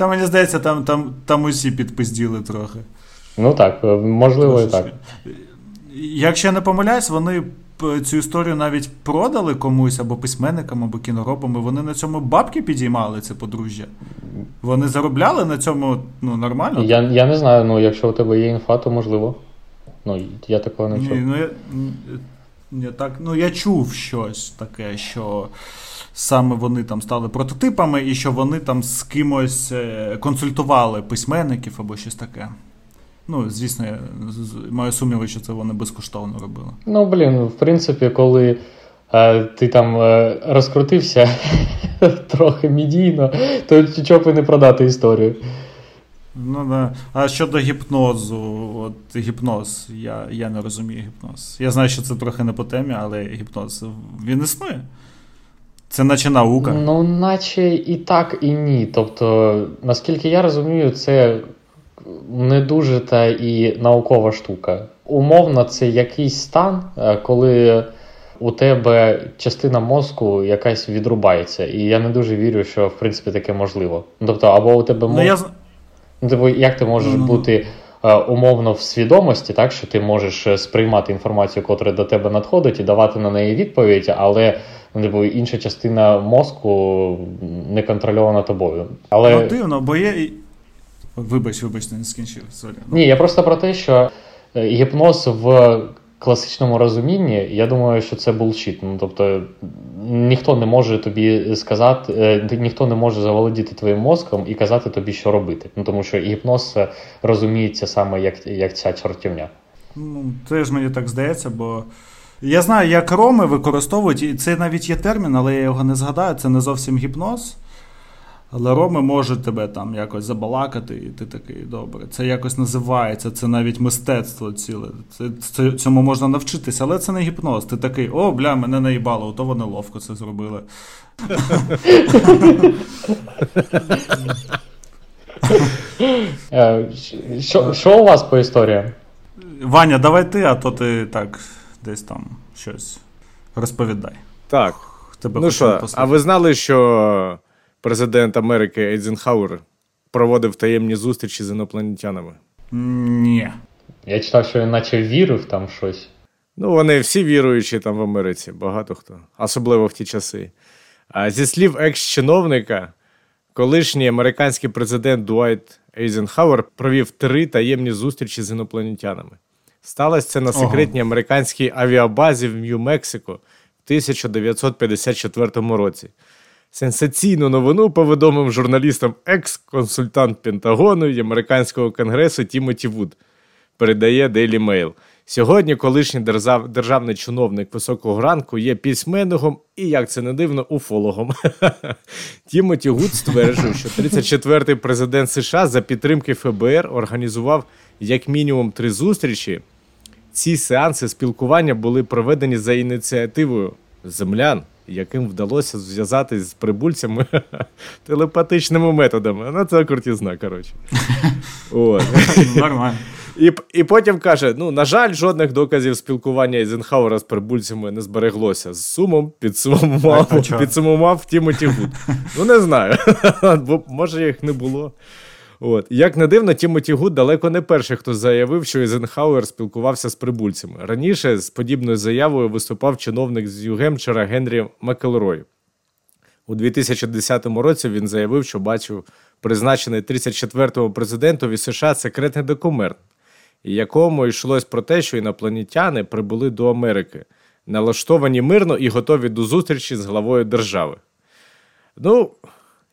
Та мені здається, там, там, там усі підпизділи трохи. Ну так, можливо, і так. Якщо я не помиляюсь, вони цю історію навіть продали комусь або письменникам, або кіноробам, і вони на цьому бабки підіймали це подружжя. Вони заробляли на цьому ну, нормально. Я, я не знаю, ну якщо у тебе є інфа, то можливо. Ну, я такого не чув. Ні, ну, я, ні, так, ну, я чув щось таке, що саме вони там стали прототипами, і що вони там з кимось е, консультували письменників або щось таке. Ну, звісно, я маю сумніви, що це вони безкоштовно робили. Ну, блін, в принципі, коли е, ти там е, розкрутився *laughs* трохи медійно, то чого б і не продати історію. Ну да. А щодо гіпнозу, от гіпноз, я, я не розумію гіпноз. Я знаю, що це трохи не по темі, але гіпноз він існує. Це наче наука. Ну, наче і так, і ні. Тобто, наскільки я розумію, це не дуже та і наукова штука. Умовно, це якийсь стан, е, коли у тебе частина мозку якась відрубається. І я не дуже вірю, що в принципі таке можливо. Тобто, або у тебе Ну, я... з- Ну, типу, як ти можеш Ну-ну-ну. бути умовно в свідомості, так що ти можеш е, сприймати інформацію, котра до тебе надходить, і давати на неї відповідь, але ну, типу, інша частина мозку не контрольована тобою. Але Ну, дивно, бо є. Вибач, вибач, не скінчив. Sorry. ні, я просто про те, що е, гіпноз в класичному розумінні, я думаю, що це bullshit. Ну, тобто ніхто не може тобі сказати, е, ніхто не може заволодіти твоїм мозком і казати тобі, що робити. Ну тому що гіпноз розуміється саме як, як ця чортівня. Ну, теж мені так здається, бо я знаю, як роми використовують, і це навіть є термін, але я його не згадаю, це не зовсім гіпноз. Але роми можуть тебе там якось забалакати, і ти такий добре. Це якось називається, це навіть мистецтво ціле. Це, це, цьому можна навчитися, але це не гіпноз. Ти такий, о, бля, мене наїбало, то вони ловко це зробили. Е, Що, у вас по історіям? Ваня, давай ти, а то ти так десь там щось розповідай. Так. Тебе Ну що, а ви знали, що президент Америки Ейзенхауер проводив таємні зустрічі з інопланетянами? Ні. Я читав, що він наче вірив там щось. Ну, вони всі віруючі там в Америці, багато хто, особливо в ті часи. А зі слів екс-чиновника, колишній американський президент Дуайт Ейзенхауер провів три таємні зустрічі з інопланетянами. Сталося це на Ого. секретній американській авіабазі в Нью-Мексико в 1954 році. Сенсаційну новину повідомив журналістам екс-консультант Пентагону і американського конгресу Тімоті Гуд. Передає Daily Mail. Сьогодні колишній держав, державний чиновник високого ранку є письменником і, як це не дивно, уфологом. *laughs* Тімоті Гуд стверджує, що 34-й президент США за підтримки ФБР організував як мінімум три зустрічі. Ці сеанси спілкування були проведені за ініціативою землян, яким вдалося зв'язатись з прибульцями *laughs* телепатичними методами. Ну, це крутізна, коротше. *laughs* Нормально. І, і потім каже: ну, на жаль, жодних доказів спілкування Ейзенхауера з прибульцями не збереглося. З сумом підсумував, підсумував Тімоті Гуд. Ну, не знаю. *laughs* Бо може їх не було. От. Як не дивно, Тімоті Гуд далеко не перший, хто заявив, що Ейзенхауер спілкувався з прибульцями. Раніше з подібною заявою виступав чиновник з Нью-Гемпшира Генрі Макелрой. У 2010 році він заявив, що бачив призначений 34-му президентові США секретний документ, якому йшлось про те, що інопланетяни прибули до Америки, налаштовані мирно і готові до зустрічі з главою держави. Ну,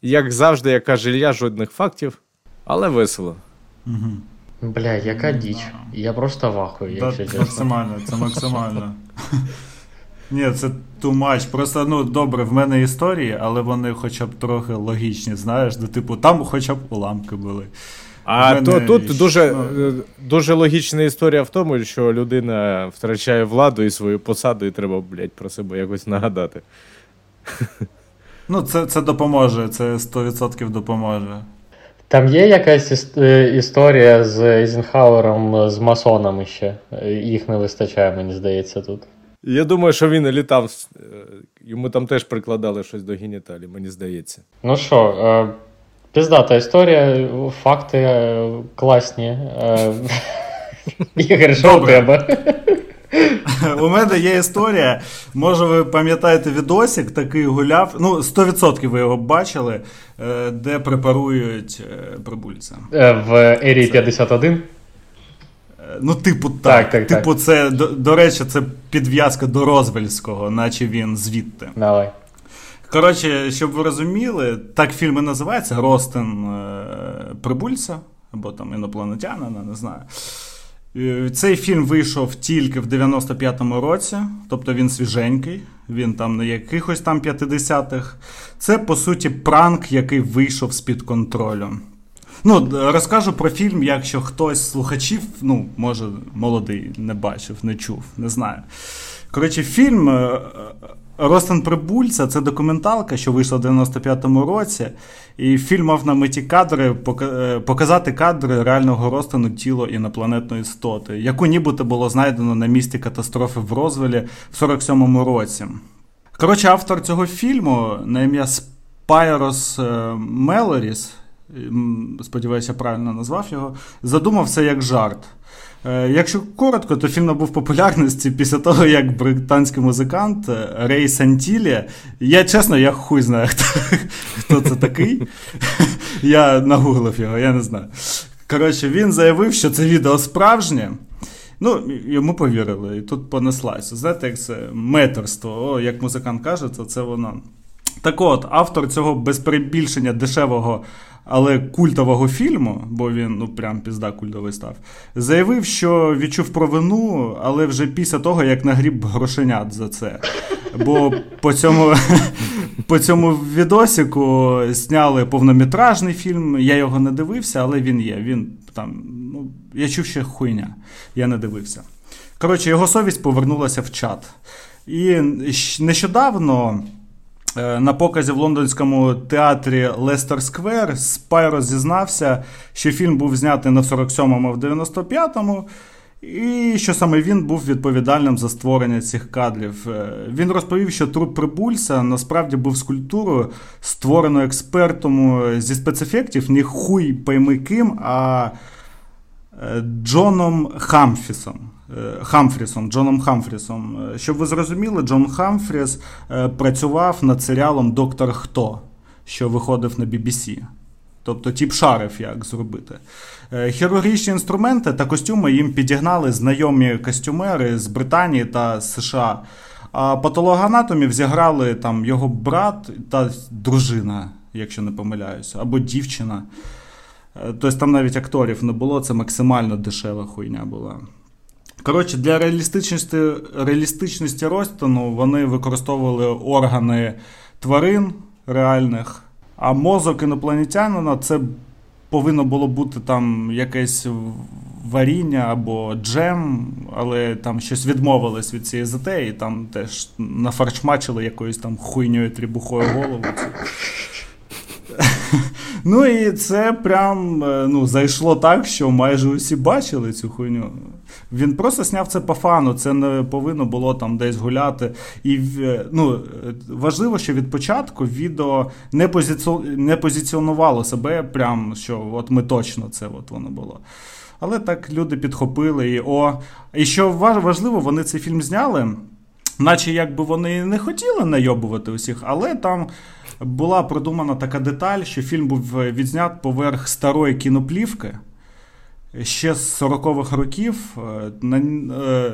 як завжди, я каже Ілля, жодних фактів, але весело. Бля, яка діч. Я просто вахую, якщо чесно. максимально, це максимально. Ні, це too much. Просто ну добре, в мене історії, але вони хоча б трохи логічні, знаєш, де типу там хоча б уламки були. А мене то, тут ще- дуже, ну. е, дуже логічна історія в тому, що людина втрачає владу і свою посаду, і треба, блядь, про себе якось нагадати. Ну, це, це допоможе, це 100% допоможе. Там є якась е, історія з Ейзенхауером з масонами ще. Їх не вистачає, мені здається, тут. Я думаю, що він літав, е, йому там теж прикладали щось до геніталій, мені здається. Ну що, е, піздата історія, факти класні. *laughs* Ігор, що у тебе? *laughs* У мене є історія. Може, ви пам'ятаєте відосик, такий гуляв. Ну, 100% ви його бачили, е, де препарують е, прибульця. Е, в Ері 51. Ну, типу, так. так, так типу, так. це, до, до речі, це підв'язка до Розвельського, наче він звідти. Давай. Коротше, щоб ви розуміли, так фільм і називається Ростин Прибульця, або там інопланетянина, не знаю. Е, цей фільм вийшов тільки в 95-му році, тобто він свіженький, він там не якихось там 50-х. Це, по суті, пранк, який вийшов з-під контролю. Ну, розкажу про фільм, якщо хтось з слухачів, ну, може, молодий, не бачив, не чув, не знаю. Коротше, фільм е, Ростен Прибульця це документалка, що вийшла в 95-му році. І фільм мав на меті кадри е, показати кадри реального розтину тіла інопланетної істоти, яку нібито було знайдено на місці катастрофи в Розвелі в 47-му році. Коротше, автор цього фільму на ім'я Спайрос е, Мелоріс, сподіваюся, правильно назвав його, задумався як жарт. Е, якщо коротко, то фільм набув популярності після того, як британський музикант е, Рей Сантілі, я чесно, я хуй знаю, *laughs* хто, хто це такий. *laughs* Я нагуглив його, я не знаю. Коротше, він заявив, що це відео справжнє. Ну, йому повірили, і тут понеслася. Знаєте, як це метерство, О, як музикант каже, то це воно. Так от, автор цього без перебільшення дешевого але культового фільму, бо він ну прям пізда культовий став, заявив, що відчув провину, але вже після того, як нагріб грошенят за це. Бо по цьому *laughs* по цьому відосіку зняли повнометражний фільм. Я його не дивився, але він є. Він там, ну, Я чув ще хуйня, я не дивився. Коротше, його совість повернулася в чат. І нещодавно. Е, на показі в лондонському театрі Лестер Сквер Спайро зізнався, що фільм був знятий в 47-му, а в 95-му. І що саме він був відповідальним за створення цих кадрів. Е, він розповів, що труп прибульця насправді був скульптурою, створеною експертом е, зі спецефектів, не хуй пойми ким, а Джоном Хамфісом. Е, Хамфрісом, Джоном Хамфрісом. Е, щоб ви зрозуміли, Джон Хамфріс е, працював над серіалом Доктор Хто, що виходив на BBC. Тобто тіп шарив, як зробити. Хірургічні інструменти та костюми їм підігнали знайомі костюмери з Британії та США. А патологоанатомів зіграли там його брат та дружина, якщо не помиляюся, або дівчина. Тобто там навіть акторів не було, це максимально дешева хуйня була. Коротше, для реалістичності реалістичності розтину вони використовували органи тварин реальних, а мозок інопланетянина це повинно було бути там якесь варіння або джем, але там щось відмовилось від цієї затеї, там теж нафарчмачили якоюсь там хуйньою трібухою голову. Ну і це прям е, ну, зайшло так, що майже усі бачили цю хуйню. Він просто сняв це по фану, це не повинно було там десь гуляти. І е, ну, важливо, що від початку відео не позиці... не позиціонувало себе, прям що от ми точно це от воно було. Але так люди підхопили і о. І що важливо, вони цей фільм зняли, наче якби вони не хотіли найобувати усіх, але там була продумана така деталь, що фільм був відзнят поверх старої кіноплівки. Ще з 40-х років е, е,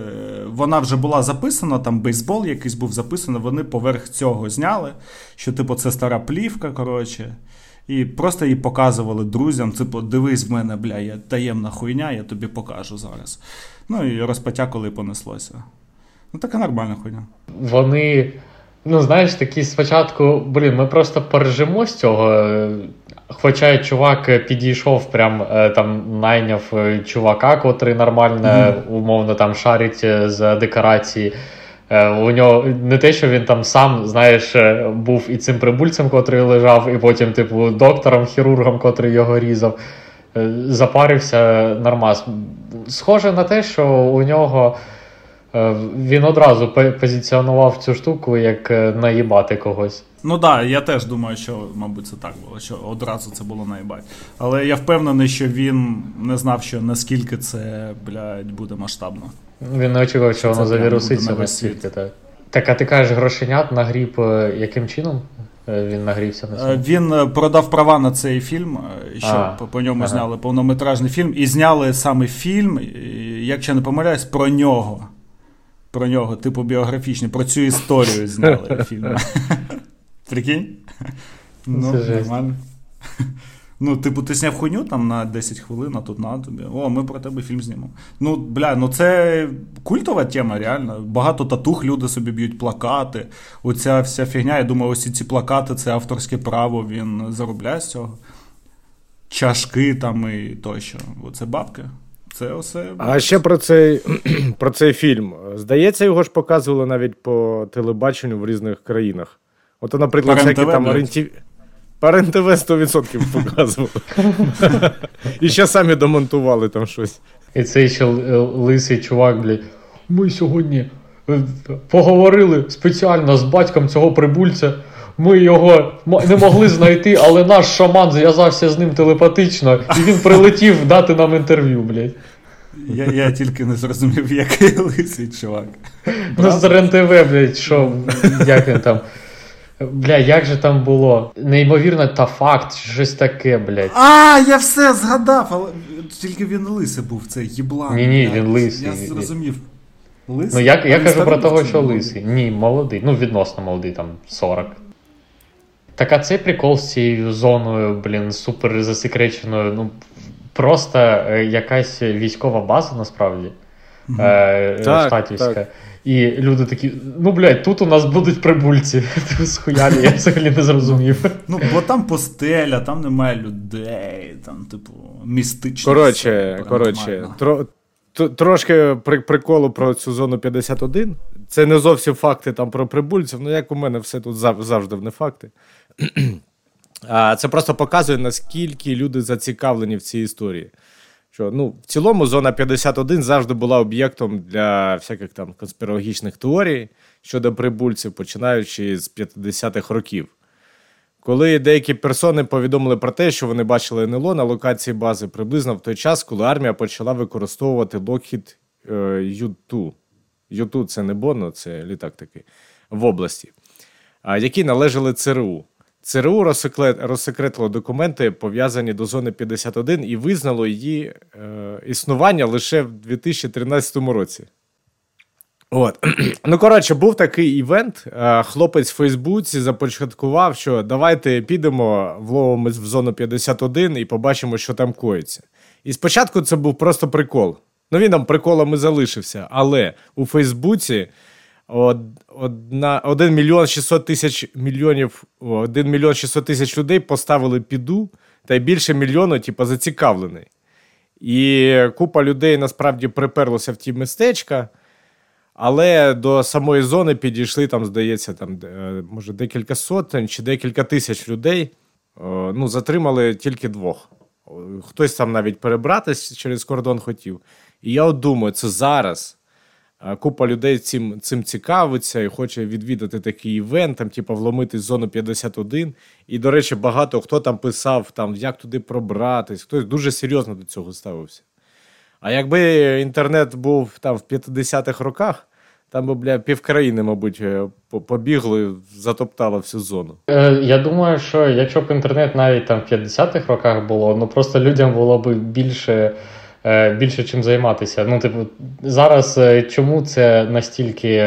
вона вже була записана, там бейсбол якийсь був записаний, вони поверх цього зняли, що, типу, це стара плівка, коротше. І просто її показували друзям, типу, дивись в мене, бля, я таємна хуйня, я тобі покажу зараз. Ну і розпотякали і понеслося. Ну, така нормальна хуйня. Вони Ну, знаєш, такі спочатку, блін, ми просто поржемо з цього. Хоча чувак підійшов, прям е, там найняв е, чувака, котрий нормально, mm-hmm. умовно там шарить е, з декорації. Е, у нього не те, що він там сам, знаєш, е, був і цим прибульцем, котрий лежав, і потім, типу, доктором, хірургом, котрий його різав. Е, запарився нормас. Схоже на те, що у нього він одразу позиціонував цю штуку як наїбати когось. Ну так, да, я теж думаю, що, мабуть, це так було, що одразу це було наїбати. Але я впевнений, що він не знав, що наскільки це, блядь, буде масштабно. Він не очікував, що воно завіруситься настільки. Так. так, а ти кажеш, грошенят нагріб е, яким чином? Е, він нагрівся на це? Він е, продав права на цей фільм, що а, по ньому ага. зняли повнометражний фільм, і зняли саме фільм, якщо не помиляюсь, про нього. Про нього, типу біографічний, про цю історію зняли фільм. *laughs* Прикинь? Ну, нормально. Ну, типу, ти зняв хуйню там на 10 хвилин, а тут на тобі. О, ми про тебе фільм знімемо. Ну, бля, ну це культова тема, реально. Багато татух люди собі б'ють плакати. Оця вся фігня. Я думаю, ось ці плакати це авторське право, він заробляє з цього. Чашки там і тощо. Оце бабки. Це все. А ще про цей *clears throat* про цей фільм. Здається, його ж показували навіть по телебаченню в різних країнах. От, наприклад, всякі там орієнтів. Парен ТВ 100% показували. І ще самі домонтували там щось. І цей ще лисий чувак, блядь. Ми сьогодні е, поговорили спеціально з батьком цього прибульця. Ми його не могли знайти, але наш шаман зв'язався з ним телепатично, і він прилетів дати нам інтерв'ю, блядь. Я я тільки не зрозумів, який лисий чувак. Ну, з РЕН-ТВ, блядь, що, як він там. Бля, як же там було? Неймовірно, та факт, щось таке, блядь. А, я все згадав, але тільки він лисий був цей єблан. Ні, ні, він лисий. Я зрозумів. Лисий? Ну, я, я кажу про того, що лисий. Ні, молодий. Ну, відносно молодий, там 40. Так а цей прикол з цією зоною, блін, супер засекреченою. Ну, просто е, якась військова база насправді. Угу. Е, так, штатівська. Так. І люди такі, ну блядь, тут у нас будуть прибульці. *laughs* Схуялі, я взагалі не зрозумів. Ну, бо там постеля, там немає людей, там, типу, містично. Коротше, коротше, тро, трошки при, приколу про цю зону 51. Це не зовсім факти там про прибульців, ну як у мене все тут завжди не факти. *clears throat* А Це просто показує, наскільки люди зацікавлені в цій історії що ну, в цілому зона 51 завжди була об'єктом для всяких там конспірологічних теорій щодо прибульців, починаючи з 50-х років. Коли деякі персони повідомили про те, що вони бачили НЛО на локації бази приблизно в той час, коли армія почала використовувати Lockheed U2. U2 це не Бонно, це літак такий в області, які належали ЦРУ. ЦРУ розсекретило документи, пов'язані до зони 51, і визнало її е, існування лише в 2013 році. От. *clears throat* Ну, коротше, був такий івент. Е, хлопець в Фейсбуці започаткував, що давайте підемо, вловимось в зону 51 і побачимо, що там коїться. І спочатку це був просто прикол. Ну, він там приколами залишився, але у Фейсбуці одна, 1 мільйон 600 тисяч мільйонів, 1 мільйон 600 тисяч людей поставили піду, та й більше мільйону, типу, зацікавлений. І купа людей насправді приперлося в ті містечка, але до самої зони підійшли, там, здається, там, е, може, декілька сотень чи декілька тисяч людей. Ну, Затримали тільки двох. Хтось там навіть перебратись через кордон хотів. І я от думаю, це зараз. Купа людей цим цим цікавиться і хоче відвідати такий івент, там, типу, вломити зону 51. І, до речі, багато хто там писав, там, як туди пробратись, хтось дуже серйозно до цього ставився. А якби інтернет був там в 50-х роках, там би, бля, півкраїни, мабуть, е, побігли, затоптало всю зону. Е, Я думаю, що якщо б інтернет навіть там в 50-х роках було, ну просто людям було б більше. Е, більше чим займатися. Ну, типу, зараз е, чому це настільки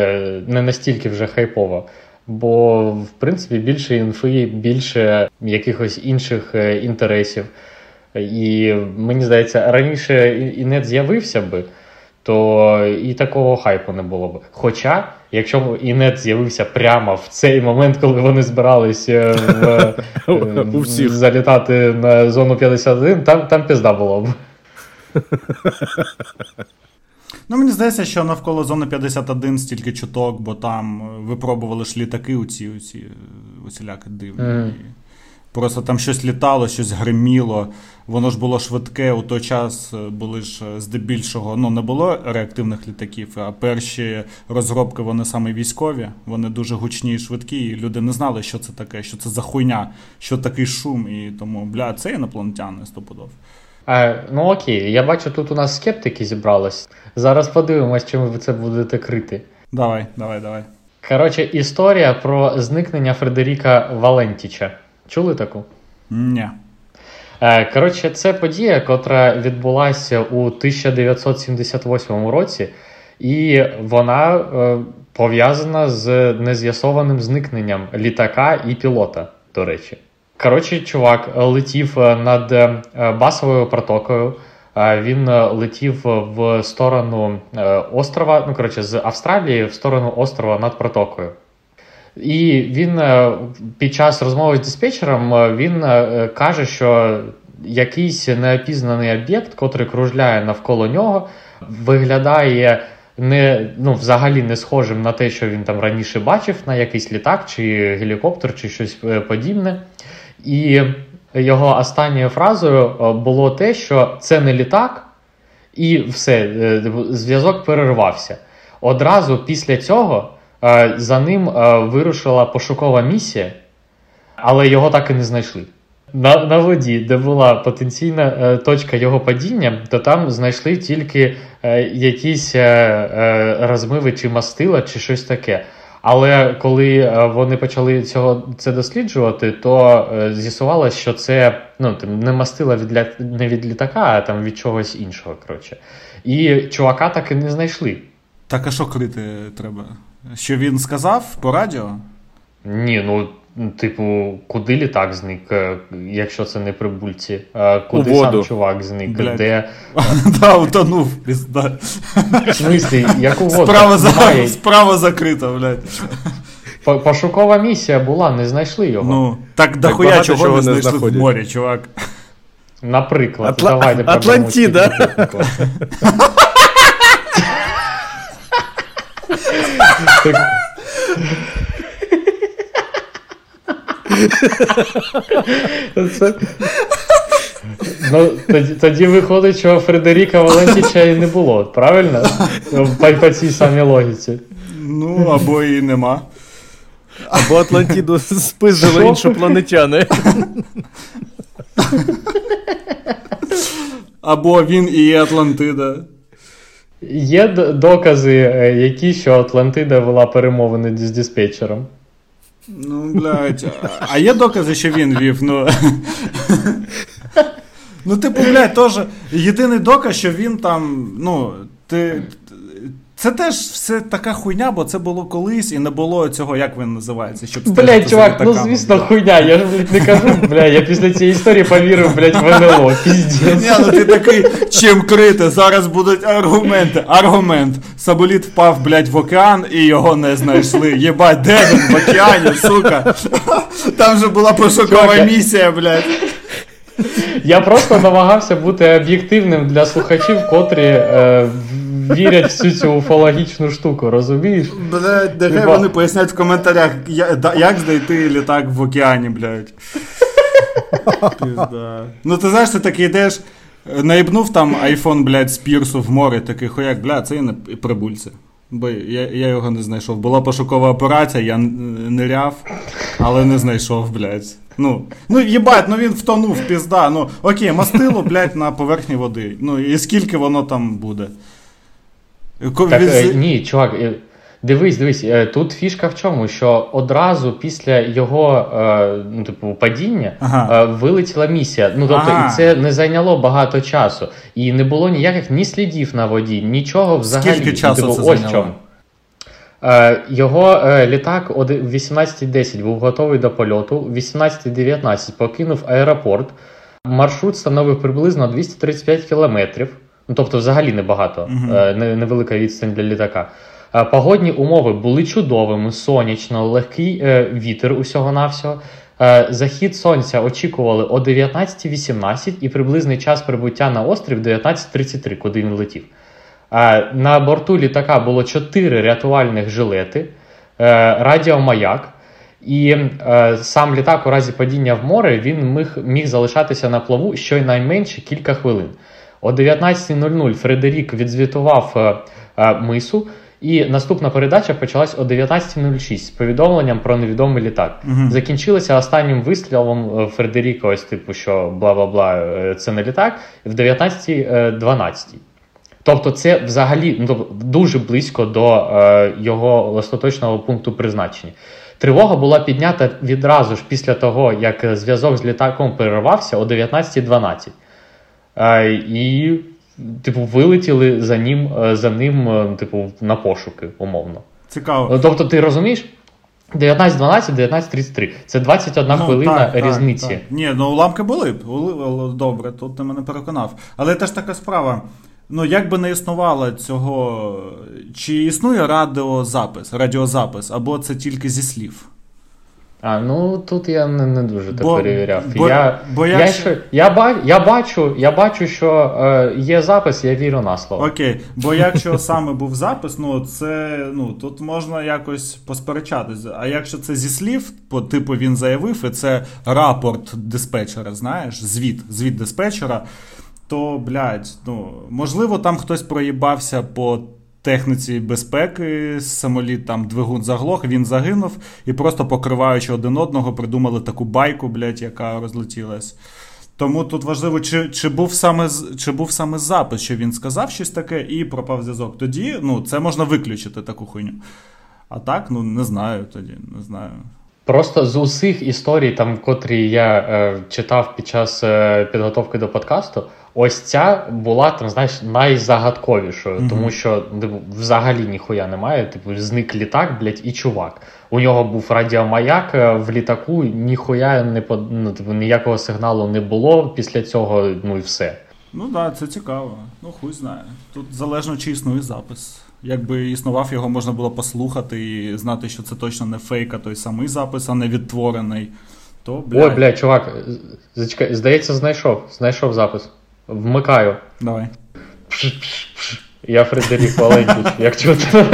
не настільки вже хайпово? Бо, в принципі, більше інфи, більше якихось інших е, інтересів. І мені здається, раніше інет з'явився би, то і такого хайпу не було б. Хоча, якщо б інет з'явився прямо в цей момент, коли вони збирались в, *laughs* залітати на зону 51, там там пізда було б. Ну, мені здається, що навколо зони 51 стільки чуток, бо там е, випробували ж літаки у ці, у усіляки дивні. І Просто там щось літало, щось гриміло. Воно ж було швидке. У той час е, були ж е, здебільшого, ну не було реактивних літаків, а перші розробки вони саме військові, вони дуже гучні і швидкі, і люди не знали, що це таке, що це за хуйня, що такий шум. І тому, бля, це інопланетяни стопудов. Е, ну окей, я бачу, тут у нас скептики зібрались. Зараз подивимось, чим ви це будете крити. Давай, давай, давай. Коротше, історія про зникнення Фредеріка Валентіча. Чули таку? Ні. Е, Коротше, це подія, котра відбулася у 1978 році, і вона е, пов'язана з нез'ясованим зникненням літака і пілота, до речі. Коротше, чувак летів е, над е, басовою протокою. Е, Він е, летів в сторону е, острова, ну коротше, з Австралії в сторону острова над протокою. І він е, під час розмови з диспетчером е, він е, каже, що якийсь неопізнаний об'єкт, котрий кружляє навколо нього, виглядає не, ну, взагалі не схожим на те, що він там раніше бачив, на якийсь літак чи гелікоптер, чи щось е, подібне. І його останньою фразою е, було те, що це не літак, і все, е, зв'язок перервався. Одразу після цього е, за ним вирушила пошукова місія, але його так і не знайшли. На, на воді, де була потенційна е, точка його падіння, то там знайшли тільки е, якісь е, розмиви чи мастила, чи щось таке. Але коли е, вони почали цього це досліджувати, то е, з'ясувалося, що це ну, там, не мастила від, ля- не від літака, а там від чогось іншого. Коротше. І чувака так і не знайшли. Так а що крити треба? Що він сказав по радіо? Ні, ну, типу, куди літак зник, е, якщо це не прибульці? Е, Куди У сам чувак зник? Блядь. Де? *laughs* Да, утонув. пізда. В смислі, яку воду? Справа, за... Справа закрита, блядь. Пошукова місія була, не знайшли його. Ну, так дохуя чого чого не знайшли в морі, чувак. Наприклад, Атла- давайте стільки. *laughs* Так- Це... Ну, тоді, тоді виходить, що Фредеріка Валентіча і не було, правильно? По, по цій самій логіці. Ну, або і нема. Або Атлантіду спиздили Що? іншопланетяни. Або він і є Атлантида. Є докази, е, які, що Атлантида вела перемовини з диспетчером. Ну, блядь. а- є докази, що він вів, ну. Ну, типу, блядь, теж єдиний доказ, що він там, ну, ти. Це теж все така хуйня, бо це було колись і не було цього, як він називається, щоб Блять, чувак, ну звісно, хуйня. Я ж, блядь, не кажу, бля, я після цієї історії повірив, блядь, в НЛО. Піздець. Ні, ну ти такий, чим крити, зараз будуть аргументи. Аргумент. Саболіт впав, блядь, в океан і його не знайшли. Єбать, де він в океані, сука. Там же була пошукова місія, блядь. Я просто намагався бути об'єктивним для слухачів, котрі е, вірять всю цю уфологічну штуку, розумієш? Блядь, нехай вони пояснять в коментарях, як знайти літак в океані, блядь. Пізда. Ну ти знаєш, ти такий йдеш, е, наїбнув там айфон, блядь, з пірсу в море, такий хуяк, блядь, це і не і прибульце. Бо я, я його не знайшов. Була пошукова операція, я н- ниряв, але не знайшов, блядь. Ну, ну їбать, ну він втонув, пізда. Ну, окей, мастило, блядь, на поверхні води. Ну, і скільки воно там буде? Так, е, ні, чувак, е, дивись, дивись, е, тут фішка в чому, що одразу після його ну, типу, падіння Ага. вилетіла місія. Ну, тобто, Ага. і це не зайняло багато часу. І не було ніяких ні слідів на воді, нічого взагалі. Скільки часу типу, це ось зайняло? чому. Його літак о в 18.10 був готовий до польоту, в 18.19 покинув аеропорт. Маршрут становив приблизно 235 кілометрів. Ну, тобто, взагалі небагато, е, невелика відстань для літака. Е, Погодні умови були чудовими, сонячно, легкий е, вітер усього-навсього. Е, Захід сонця очікували о 19.18 і приблизний час прибуття на острів 19.33, куди він летів. На борту літака було чотири рятувальних жилети, радіомаяк. І е, сам літак у разі падіння в море він міг міг залишатися на плаву щонайменше кілька хвилин. О 19.00 Фредерік відзвітував е, е, мису, і наступна передача почалась о 19.06 з повідомленням про невідомий літак. Угу. Закінчилася останнім вистрілом е, Фредеріка, ось типу, що бла бла бла, це не літак, в 19.12. Тобто, це взагалі ну, дуже близько до е, його остаточного пункту призначення. Тривога була піднята відразу ж після того, як зв'язок з літаком перервався о 19.12. Е, і, типу, вилетіли за ним, е, за ним, е, типу, на пошуки, умовно. Цікаво. Тобто, ти розумієш? 19.12, 19.33. Це 21 ну, хвилина так, різниці. Так, так. Ні, ну уламки були б. Добре, тут ти мене переконав. Але теж така справа. Ну, як би не існувало цього, чи існує радіозапис, радіозапис, або це тільки зі слів? А, ну тут я не не дуже бо, так перевіряв. Бо, я, бо я, ще... я, ба, я, бачу, я бачу, що е, є запис, я вірю на слово. Окей, бо якщо саме був запис, ну це ну тут можна якось посперечатися. А якщо це зі слів, по типу він заявив, і це рапорт диспетчера, знаєш, звіт, звіт диспетчера то, блядь, ну, можливо, там хтось проїбався по техніці безпеки, самоліт там двигун заглох, він загинув, і просто покриваючи один одного, придумали таку байку, блядь, яка розлетілась. Тому тут важливо, чи чи, був саме чи був саме запис, що він сказав щось таке і пропав зв'язок. Тоді ну, це можна виключити таку хуйню. А так, ну не знаю тоді, не знаю. Просто з усіх історій, там, котрі я е, читав під час е, підготовки до подкасту, ось ця була там, знаєш, найзагадковішою, mm-hmm. тому що типу, взагалі ніхуя немає. Типу, зник літак, блядь, і чувак. У нього був радіомаяк е, в літаку, ніхуя не ну, типу, ніякого сигналу не було після цього, ну і все. Ну так, да, це цікаво. Ну, хуй знає. Тут залежно, чи існує запис. Якби існував, його можна було послухати і знати, що це точно не фейк, а той самий запис, а не відтворений. То, блядь. Ой, блядь, чувак, зачекай, здається, знайшов. Знайшов запис. Вмикаю. Давай. Я Фредерік Валентіч, як чути.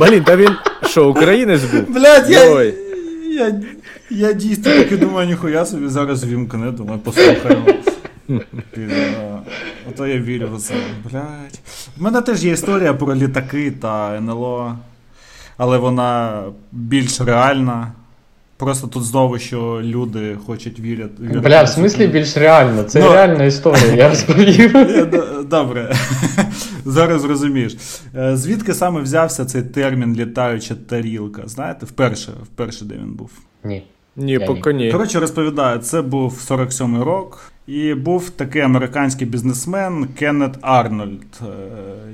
Блін, та він що, українець був? Блядь, я, я, я дійсно таки думаю, ніхуя собі зараз вімкне, думаю, послухаємо. Ото я вірю в це. Блядь. У мене теж є історія про літаки та НЛО, але вона більш реальна. Просто тут знову, що люди хочуть вірити. вірити Бля, в смислі більш реально. Це ну, реальна історія, я розповів. *laughs* Добре. *laughs* Зараз розумієш. Е, звідки саме взявся цей термін літаюча тарілка? Знаєте, вперше, вперше де він був? Ні. Ні, поки ні. Коротше, розповідаю, це був 47-й рок, і був такий американський бізнесмен Кеннет Арнольд, е,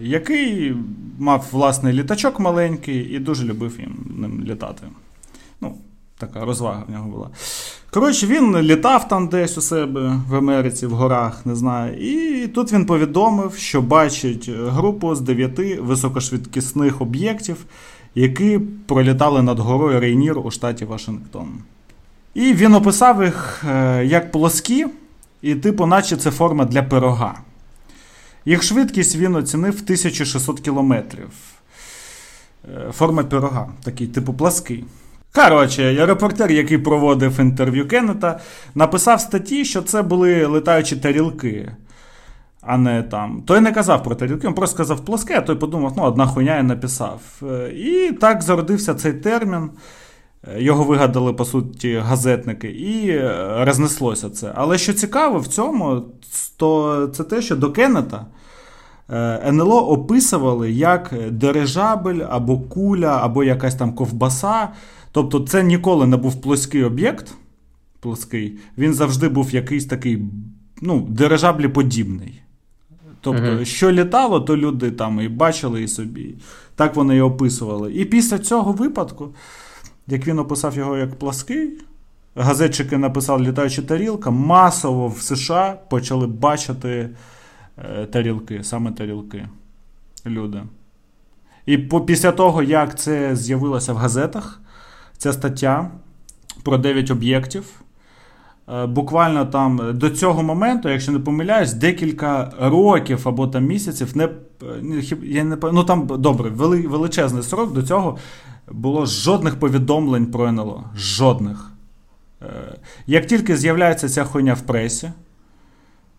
який мав власний літачок маленький і дуже любив їм ним літати. Ну, така розвага в нього була. Коротше, він літав там десь у себе в Америці, в горах, не знаю. І тут він повідомив, що бачить групу з дев'яти високошвидкісних об'єктів, які пролітали над горою Рейнір у штаті Вашингтон. І він описав їх е, як плоскі, і, типу, наче це форма для пирога. Їх швидкість він оцінив в 1600 кілометрів. Е, форма пирога, такий, типу, плаский. Коротше, репортер, який проводив інтерв'ю Кеннета, написав статті, що це були летаючі тарілки. А не там. Той не казав про тарілки, він просто сказав плоске, а той подумав, ну, одна хуйня я написав. Е, і так зародився цей термін. Його вигадали, по суті, газетники, і е, рознеслося це. Але що цікаво в цьому, то це те, що до Кеннета е, НЛО описували як дирижабель або куля, або якась там ковбаса. Тобто, це ніколи не був плоский об'єкт. Плоский, Він завжди був якийсь такий ну, дирижаблі-подібний. Тобто, uh-huh. що літало, то люди там і бачили і собі. Так вони і описували. І після цього випадку як він описав його як плаский, газетчики написали літаюча тарілка, масово в США почали бачити е, тарілки, саме тарілки. Люди. І по, після того, як це з'явилося в газетах, ця стаття про 9 об'єктів. е, буквально там до цього моменту, якщо не помиляюсь, декілька років або там місяців не, е, я не ну там добре, вели, величезний срок до цього було жодних повідомлень про НЛО. Жодних. Е, Як тільки з'являється ця хуйня в пресі,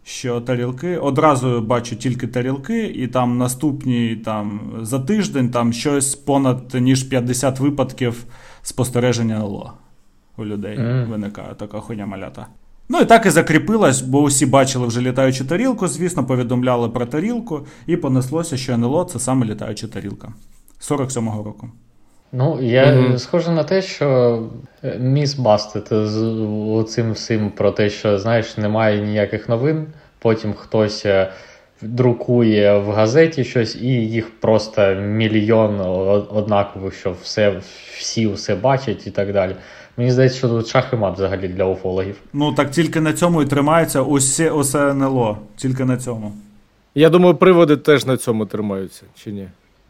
що тарілки, одразу бачу тільки тарілки, і там наступні там, за тиждень там щось понад ніж 50 випадків спостереження НЛО у людей Мгм. виникає така хуйня малята. Ну і так і закріпилась, бо усі бачили вже літаючу тарілку, звісно, повідомляли про тарілку, і понеслося, що НЛО це саме літаюча тарілка 47-го року. Ну, я Мгм. схоже на те, що е, міс Бастет з цим всім про те, що знаєш, немає ніяких новин. Потім хтось е, друкує в газеті щось, і їх просто мільйон однакових, що все, всі все бачать і так далі. Мені здається, що тут шах і мат взагалі для уфологів. Ну так тільки на цьому і тримається усе, усе НЛО. Тільки на цьому. Я думаю, приводи теж на цьому тримаються, чи ні?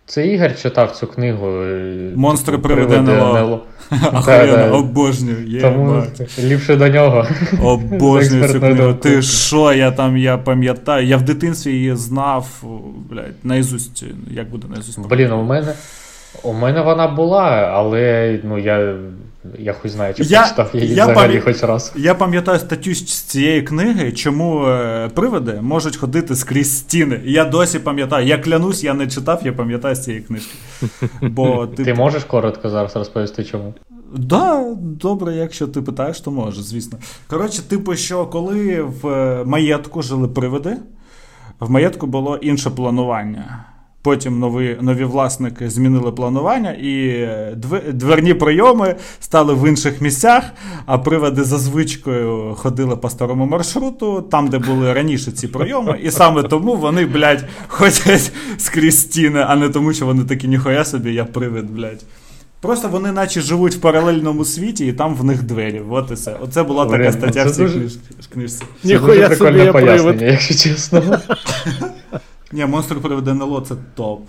Це Ігор читав цю книгу. е, Монстри типу, привиди «Привиди НЛО». НЛО. Обожнюю. Тому ліпше до нього. Обожнюю цю книгу. Ти що, я там, я пам'ятаю. Я в дитинстві її знав, блядь, наїзусть. як буде наїзусть? Блін, у мене. У мене вона була, але ну я. Я хуй знаю, чи Я- прочитав її я взагалі пам'ят- хоч раз. Я пам'ятаю статтю з цієї книги, чому е, привиди можуть ходити скрізь стіни. Я досі пам'ятаю. Я клянусь, я не читав, я пам'ятаю з цієї книжки. Бо *laughs* Ти типу, можеш коротко зараз розповісти чому? Да, добре, якщо ти питаєш, то може, звісно. Коротше, типу, що коли в е, маєтку жили привиди, в маєтку було інше планування. Потім нові, нові власники змінили планування, і е, дверні прийоми стали в інших місцях, а привиди за звичкою ходили по старому маршруту, там, де були раніше ці прийоми, і саме тому вони, блядь, ходять скрізь стіни, а не тому, що вони такі ніхуя собі, я привид, блядь. Просто вони наче живуть в паралельному світі, і там в них двері. От і все. Оце була така стаття в цій дуже- книжці. Ніхуя собі я привид. якщо чесно. *laughs* Ні, монстр приведе НЛО це топ.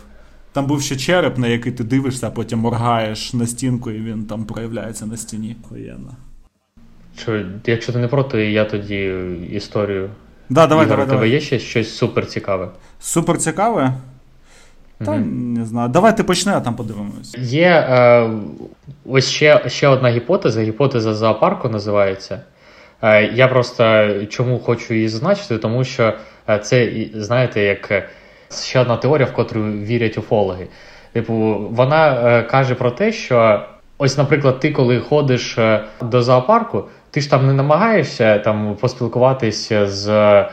Там був ще череп, на який ти дивишся, а потім моргаєш на стінку, і він там проявляється на стіні. Охуєнно. Що, якщо ти не проти, я тоді історію. Да, давай, Ігор, давай, у тебе давай. є ще щось супер цікаве? Супер цікаве. Та Мгм. не знаю. Давай ти почни, а там подивимось. Є е, ось ще, ще одна гіпотеза. Гіпотеза зоопарку називається. Е, я просто чому хочу її зазначити, тому що це, знаєте, як е, ще одна теорія, в котру вірять уфологи. Типу, вона е, каже про те, що ось, наприклад, ти, коли ходиш е, до зоопарку, ти ж там не намагаєшся там поспілкуватися з. е,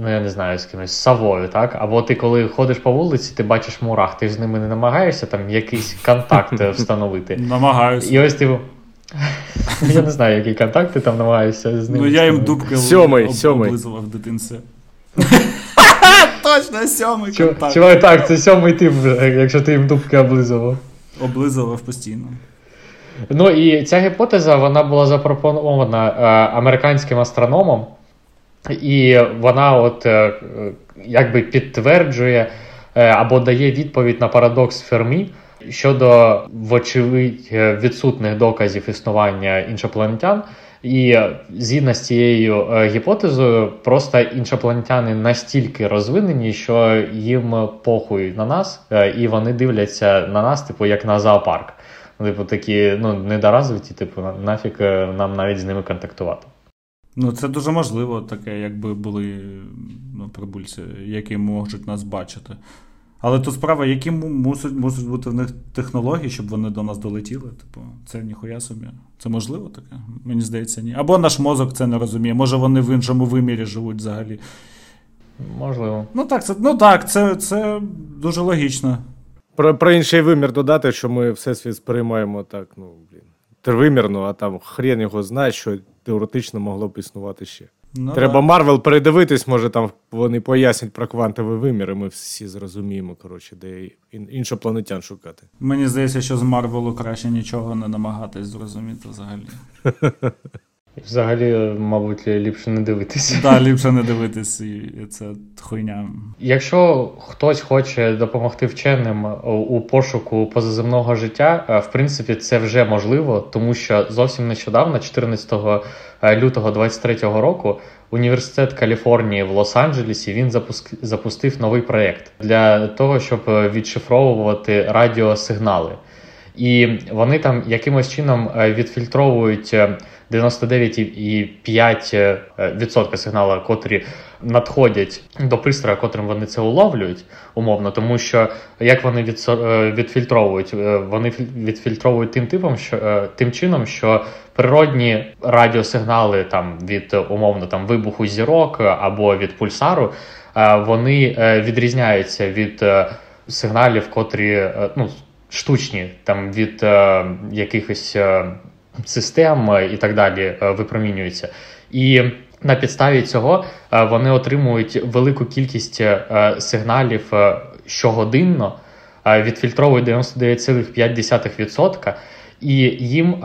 Ну, я не знаю, з кимось з совою, так? Або ти, коли ходиш по вулиці, ти бачиш мурах, ти ж з ними не намагаєшся там якийсь контакт е, встановити. Намагаюся. І ось ти. *laughs* Я не знаю, які контакти там намагаюся з ними. Ну я їм дубки Сьомий, сьомий. облизував в дитинстві. *laughs* Точно, сьомий контакт. Чувак, так, це сьомий тип, вже, якщо ти їм дубки облизував. Облизував постійно. Ну і ця гіпотеза вона була запропонована е, американським астрономом, і вона от е, е, якби підтверджує е, або дає відповідь на парадокс Фермі щодо, вочевидь, е, відсутних доказів існування іншопланетян. І е, згідно з цією е, гіпотезою, просто іншопланетяни настільки розвинені, що їм похуй на нас, е, і вони дивляться на нас, типу, як на зоопарк. Типу, такі ну, недоразвиті, типу, на- нафіг нам навіть з ними контактувати. Ну, це дуже можливо, таке, якби були ну, прибульці, які можуть нас бачити. Але тут справа, які му- мусять, мусять бути в них технології, щоб вони до нас долетіли. Типу, це ніхуя собі. Це можливо таке? Мені здається, ні. Або наш мозок це не розуміє. Може, вони в іншому вимірі живуть взагалі. Можливо. Ну так, це, ну, так, це, це дуже логічно. Про, про інший вимір додати, що ми всесвіт сприймаємо так, ну, блін, тривимірно, а там хрен його знає, що теоретично могло б існувати ще. Ну, Треба да. Марвел передивитись, може там вони пояснять про квантовий вимір, і ми всі зрозуміємо, коротше, де іншопланетян шукати. Мені здається, що з Марвелу краще нічого не намагатись зрозуміти взагалі. *laughs* Взагалі, мабуть, ліпше не дивитися. Так, ліпше не дивитись, це хуйня. Якщо хтось хоче допомогти вченим у пошуку позаземного життя, е, в принципі, це вже можливо, тому що зовсім нещодавно, 14 е, лютого 2023 року, університет Каліфорнії в Лос-Анджелесі він запуск... запустив новий проєкт для того, щоб відшифровувати радіосигнали. І вони там якимось чином відфільтровують 99,5% сигналу, котрі надходять до пристрою, котрим вони це уловлюють, умовно, тому що як вони відфільтровують, вони відфільтровують тим типом, що тим чином, що природні радіосигнали там від умовно там вибуху зірок або від пульсару, вони відрізняються від сигналів, котрі ну штучні там від якихось систем і так далі е, випромінюються. І на підставі цього е, вони отримують велику кількість е, сигналів щогодинно, відфільтровують 99,5%, і їм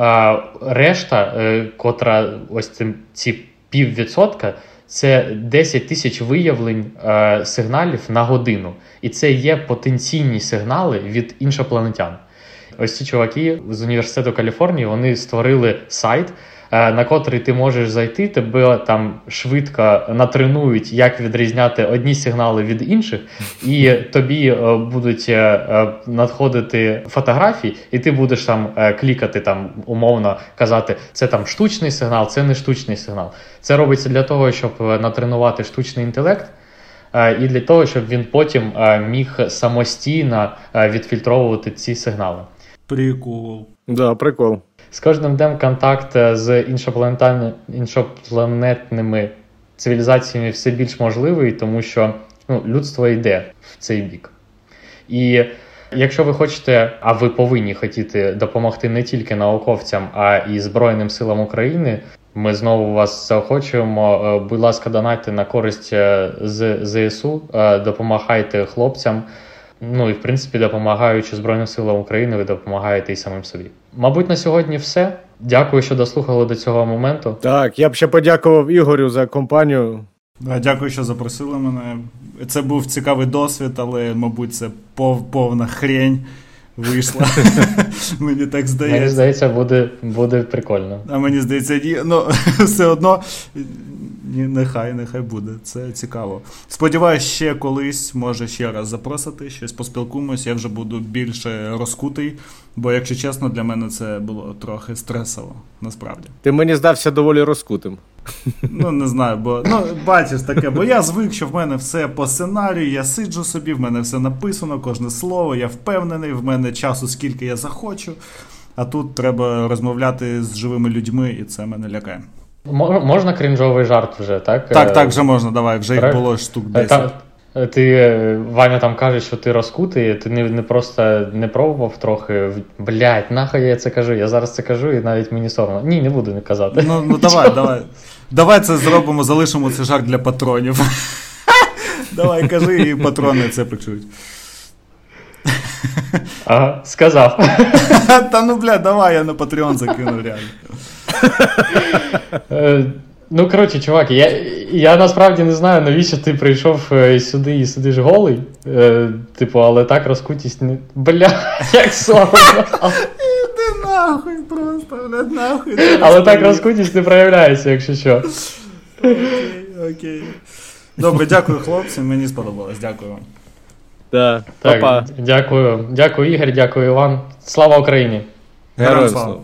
решта, котра ось ці піввідсотка, це 10 тисяч виявлень сигналів на годину. І це є потенційні сигнали від іншопланетян. Ось ці чуваки з університету Каліфорнії вони створили сайт, е, на котрий ти можеш зайти, тебе там швидко натренують, як відрізняти одні сигнали від інших, і тобі е, будуть е, надходити фотографії, і ти будеш там клікати, там умовно казати, це там штучний сигнал, це не штучний сигнал. Це робиться для того, щоб натренувати штучний інтелект. І для того, щоб він потім міг самостійно відфільтровувати ці сигнали. Прикол. Да, прикол. З кожним днем контакт е, з іншопланетними цивілізаціями все більш можливий, тому що ну, людство йде в цей бік. І якщо ви хочете, а ви повинні хотіти допомогти не тільки науковцям, а і Збройним силам України. Ми знову вас заохочуємо. Е, будь ласка, донайте на користь е, ЗСУ, допомагайте хлопцям. Ну і в принципі, допомагаючи Збройним силам України, ви допомагаєте і самим собі. Мабуть, на сьогодні все. Дякую, що дослухали до цього моменту. Так, я б ще подякував Ігорю за компанію. Дякую, що запросили мене. Це був цікавий досвід, але, мабуть, це пов, повна хрень вийшла. *laughs* Мені так здається. Мені здається, буде буде прикольно. А мені здається, ні. Ну, *laughs* все одно ні, нехай, нехай буде. Це цікаво. Сподіваюсь, ще колись, може ще раз запросити, щось поспілкуємось, я вже буду більше розкутий, бо, якщо чесно, для мене це було трохи стресово, насправді. Ти мені здався доволі розкутим. Ну, не знаю, бо ну, бачиш таке, бо я звик, що в мене все по сценарію, я сиджу собі, в мене все написано, кожне слово, я впевнений, в мене часу, скільки я захочу. А тут треба розмовляти з живими людьми, і це мене лякає. Можна крінжовий жарт вже, так? Так, так, вже можна, давай, вже їх було штук 10. Ти, Ваня там каже, що ти розкутий, ти не не просто не пробував трохи. Блять, нахай я це кажу. Я зараз це кажу, і навіть мені соромно. Ні, не буду не казати. Ну ну давай, давай. Давай це зробимо, залишимо цей жарт для патронів. *laughs* Давай кажи, і патрони це почують. Ага, сказав. Та ну бля, давай я на Patreon закину реально. Ну, коротше, чувак, я я насправді не знаю, навіщо ти прийшов е, сюди і сидиш голий. Е, Типу, але так розкутість не. Бля, *laughs* як соромно. Іди нахуй просто, блядь, нахуй. Але так розкутість не проявляється, якщо що. Окей, окей. Добре, дякую, хлопці. Мені сподобалось. Дякую вам. Да. Так, Дякую, дякую, Ігор, дякую, Іван. Слава Україні! Героям слава!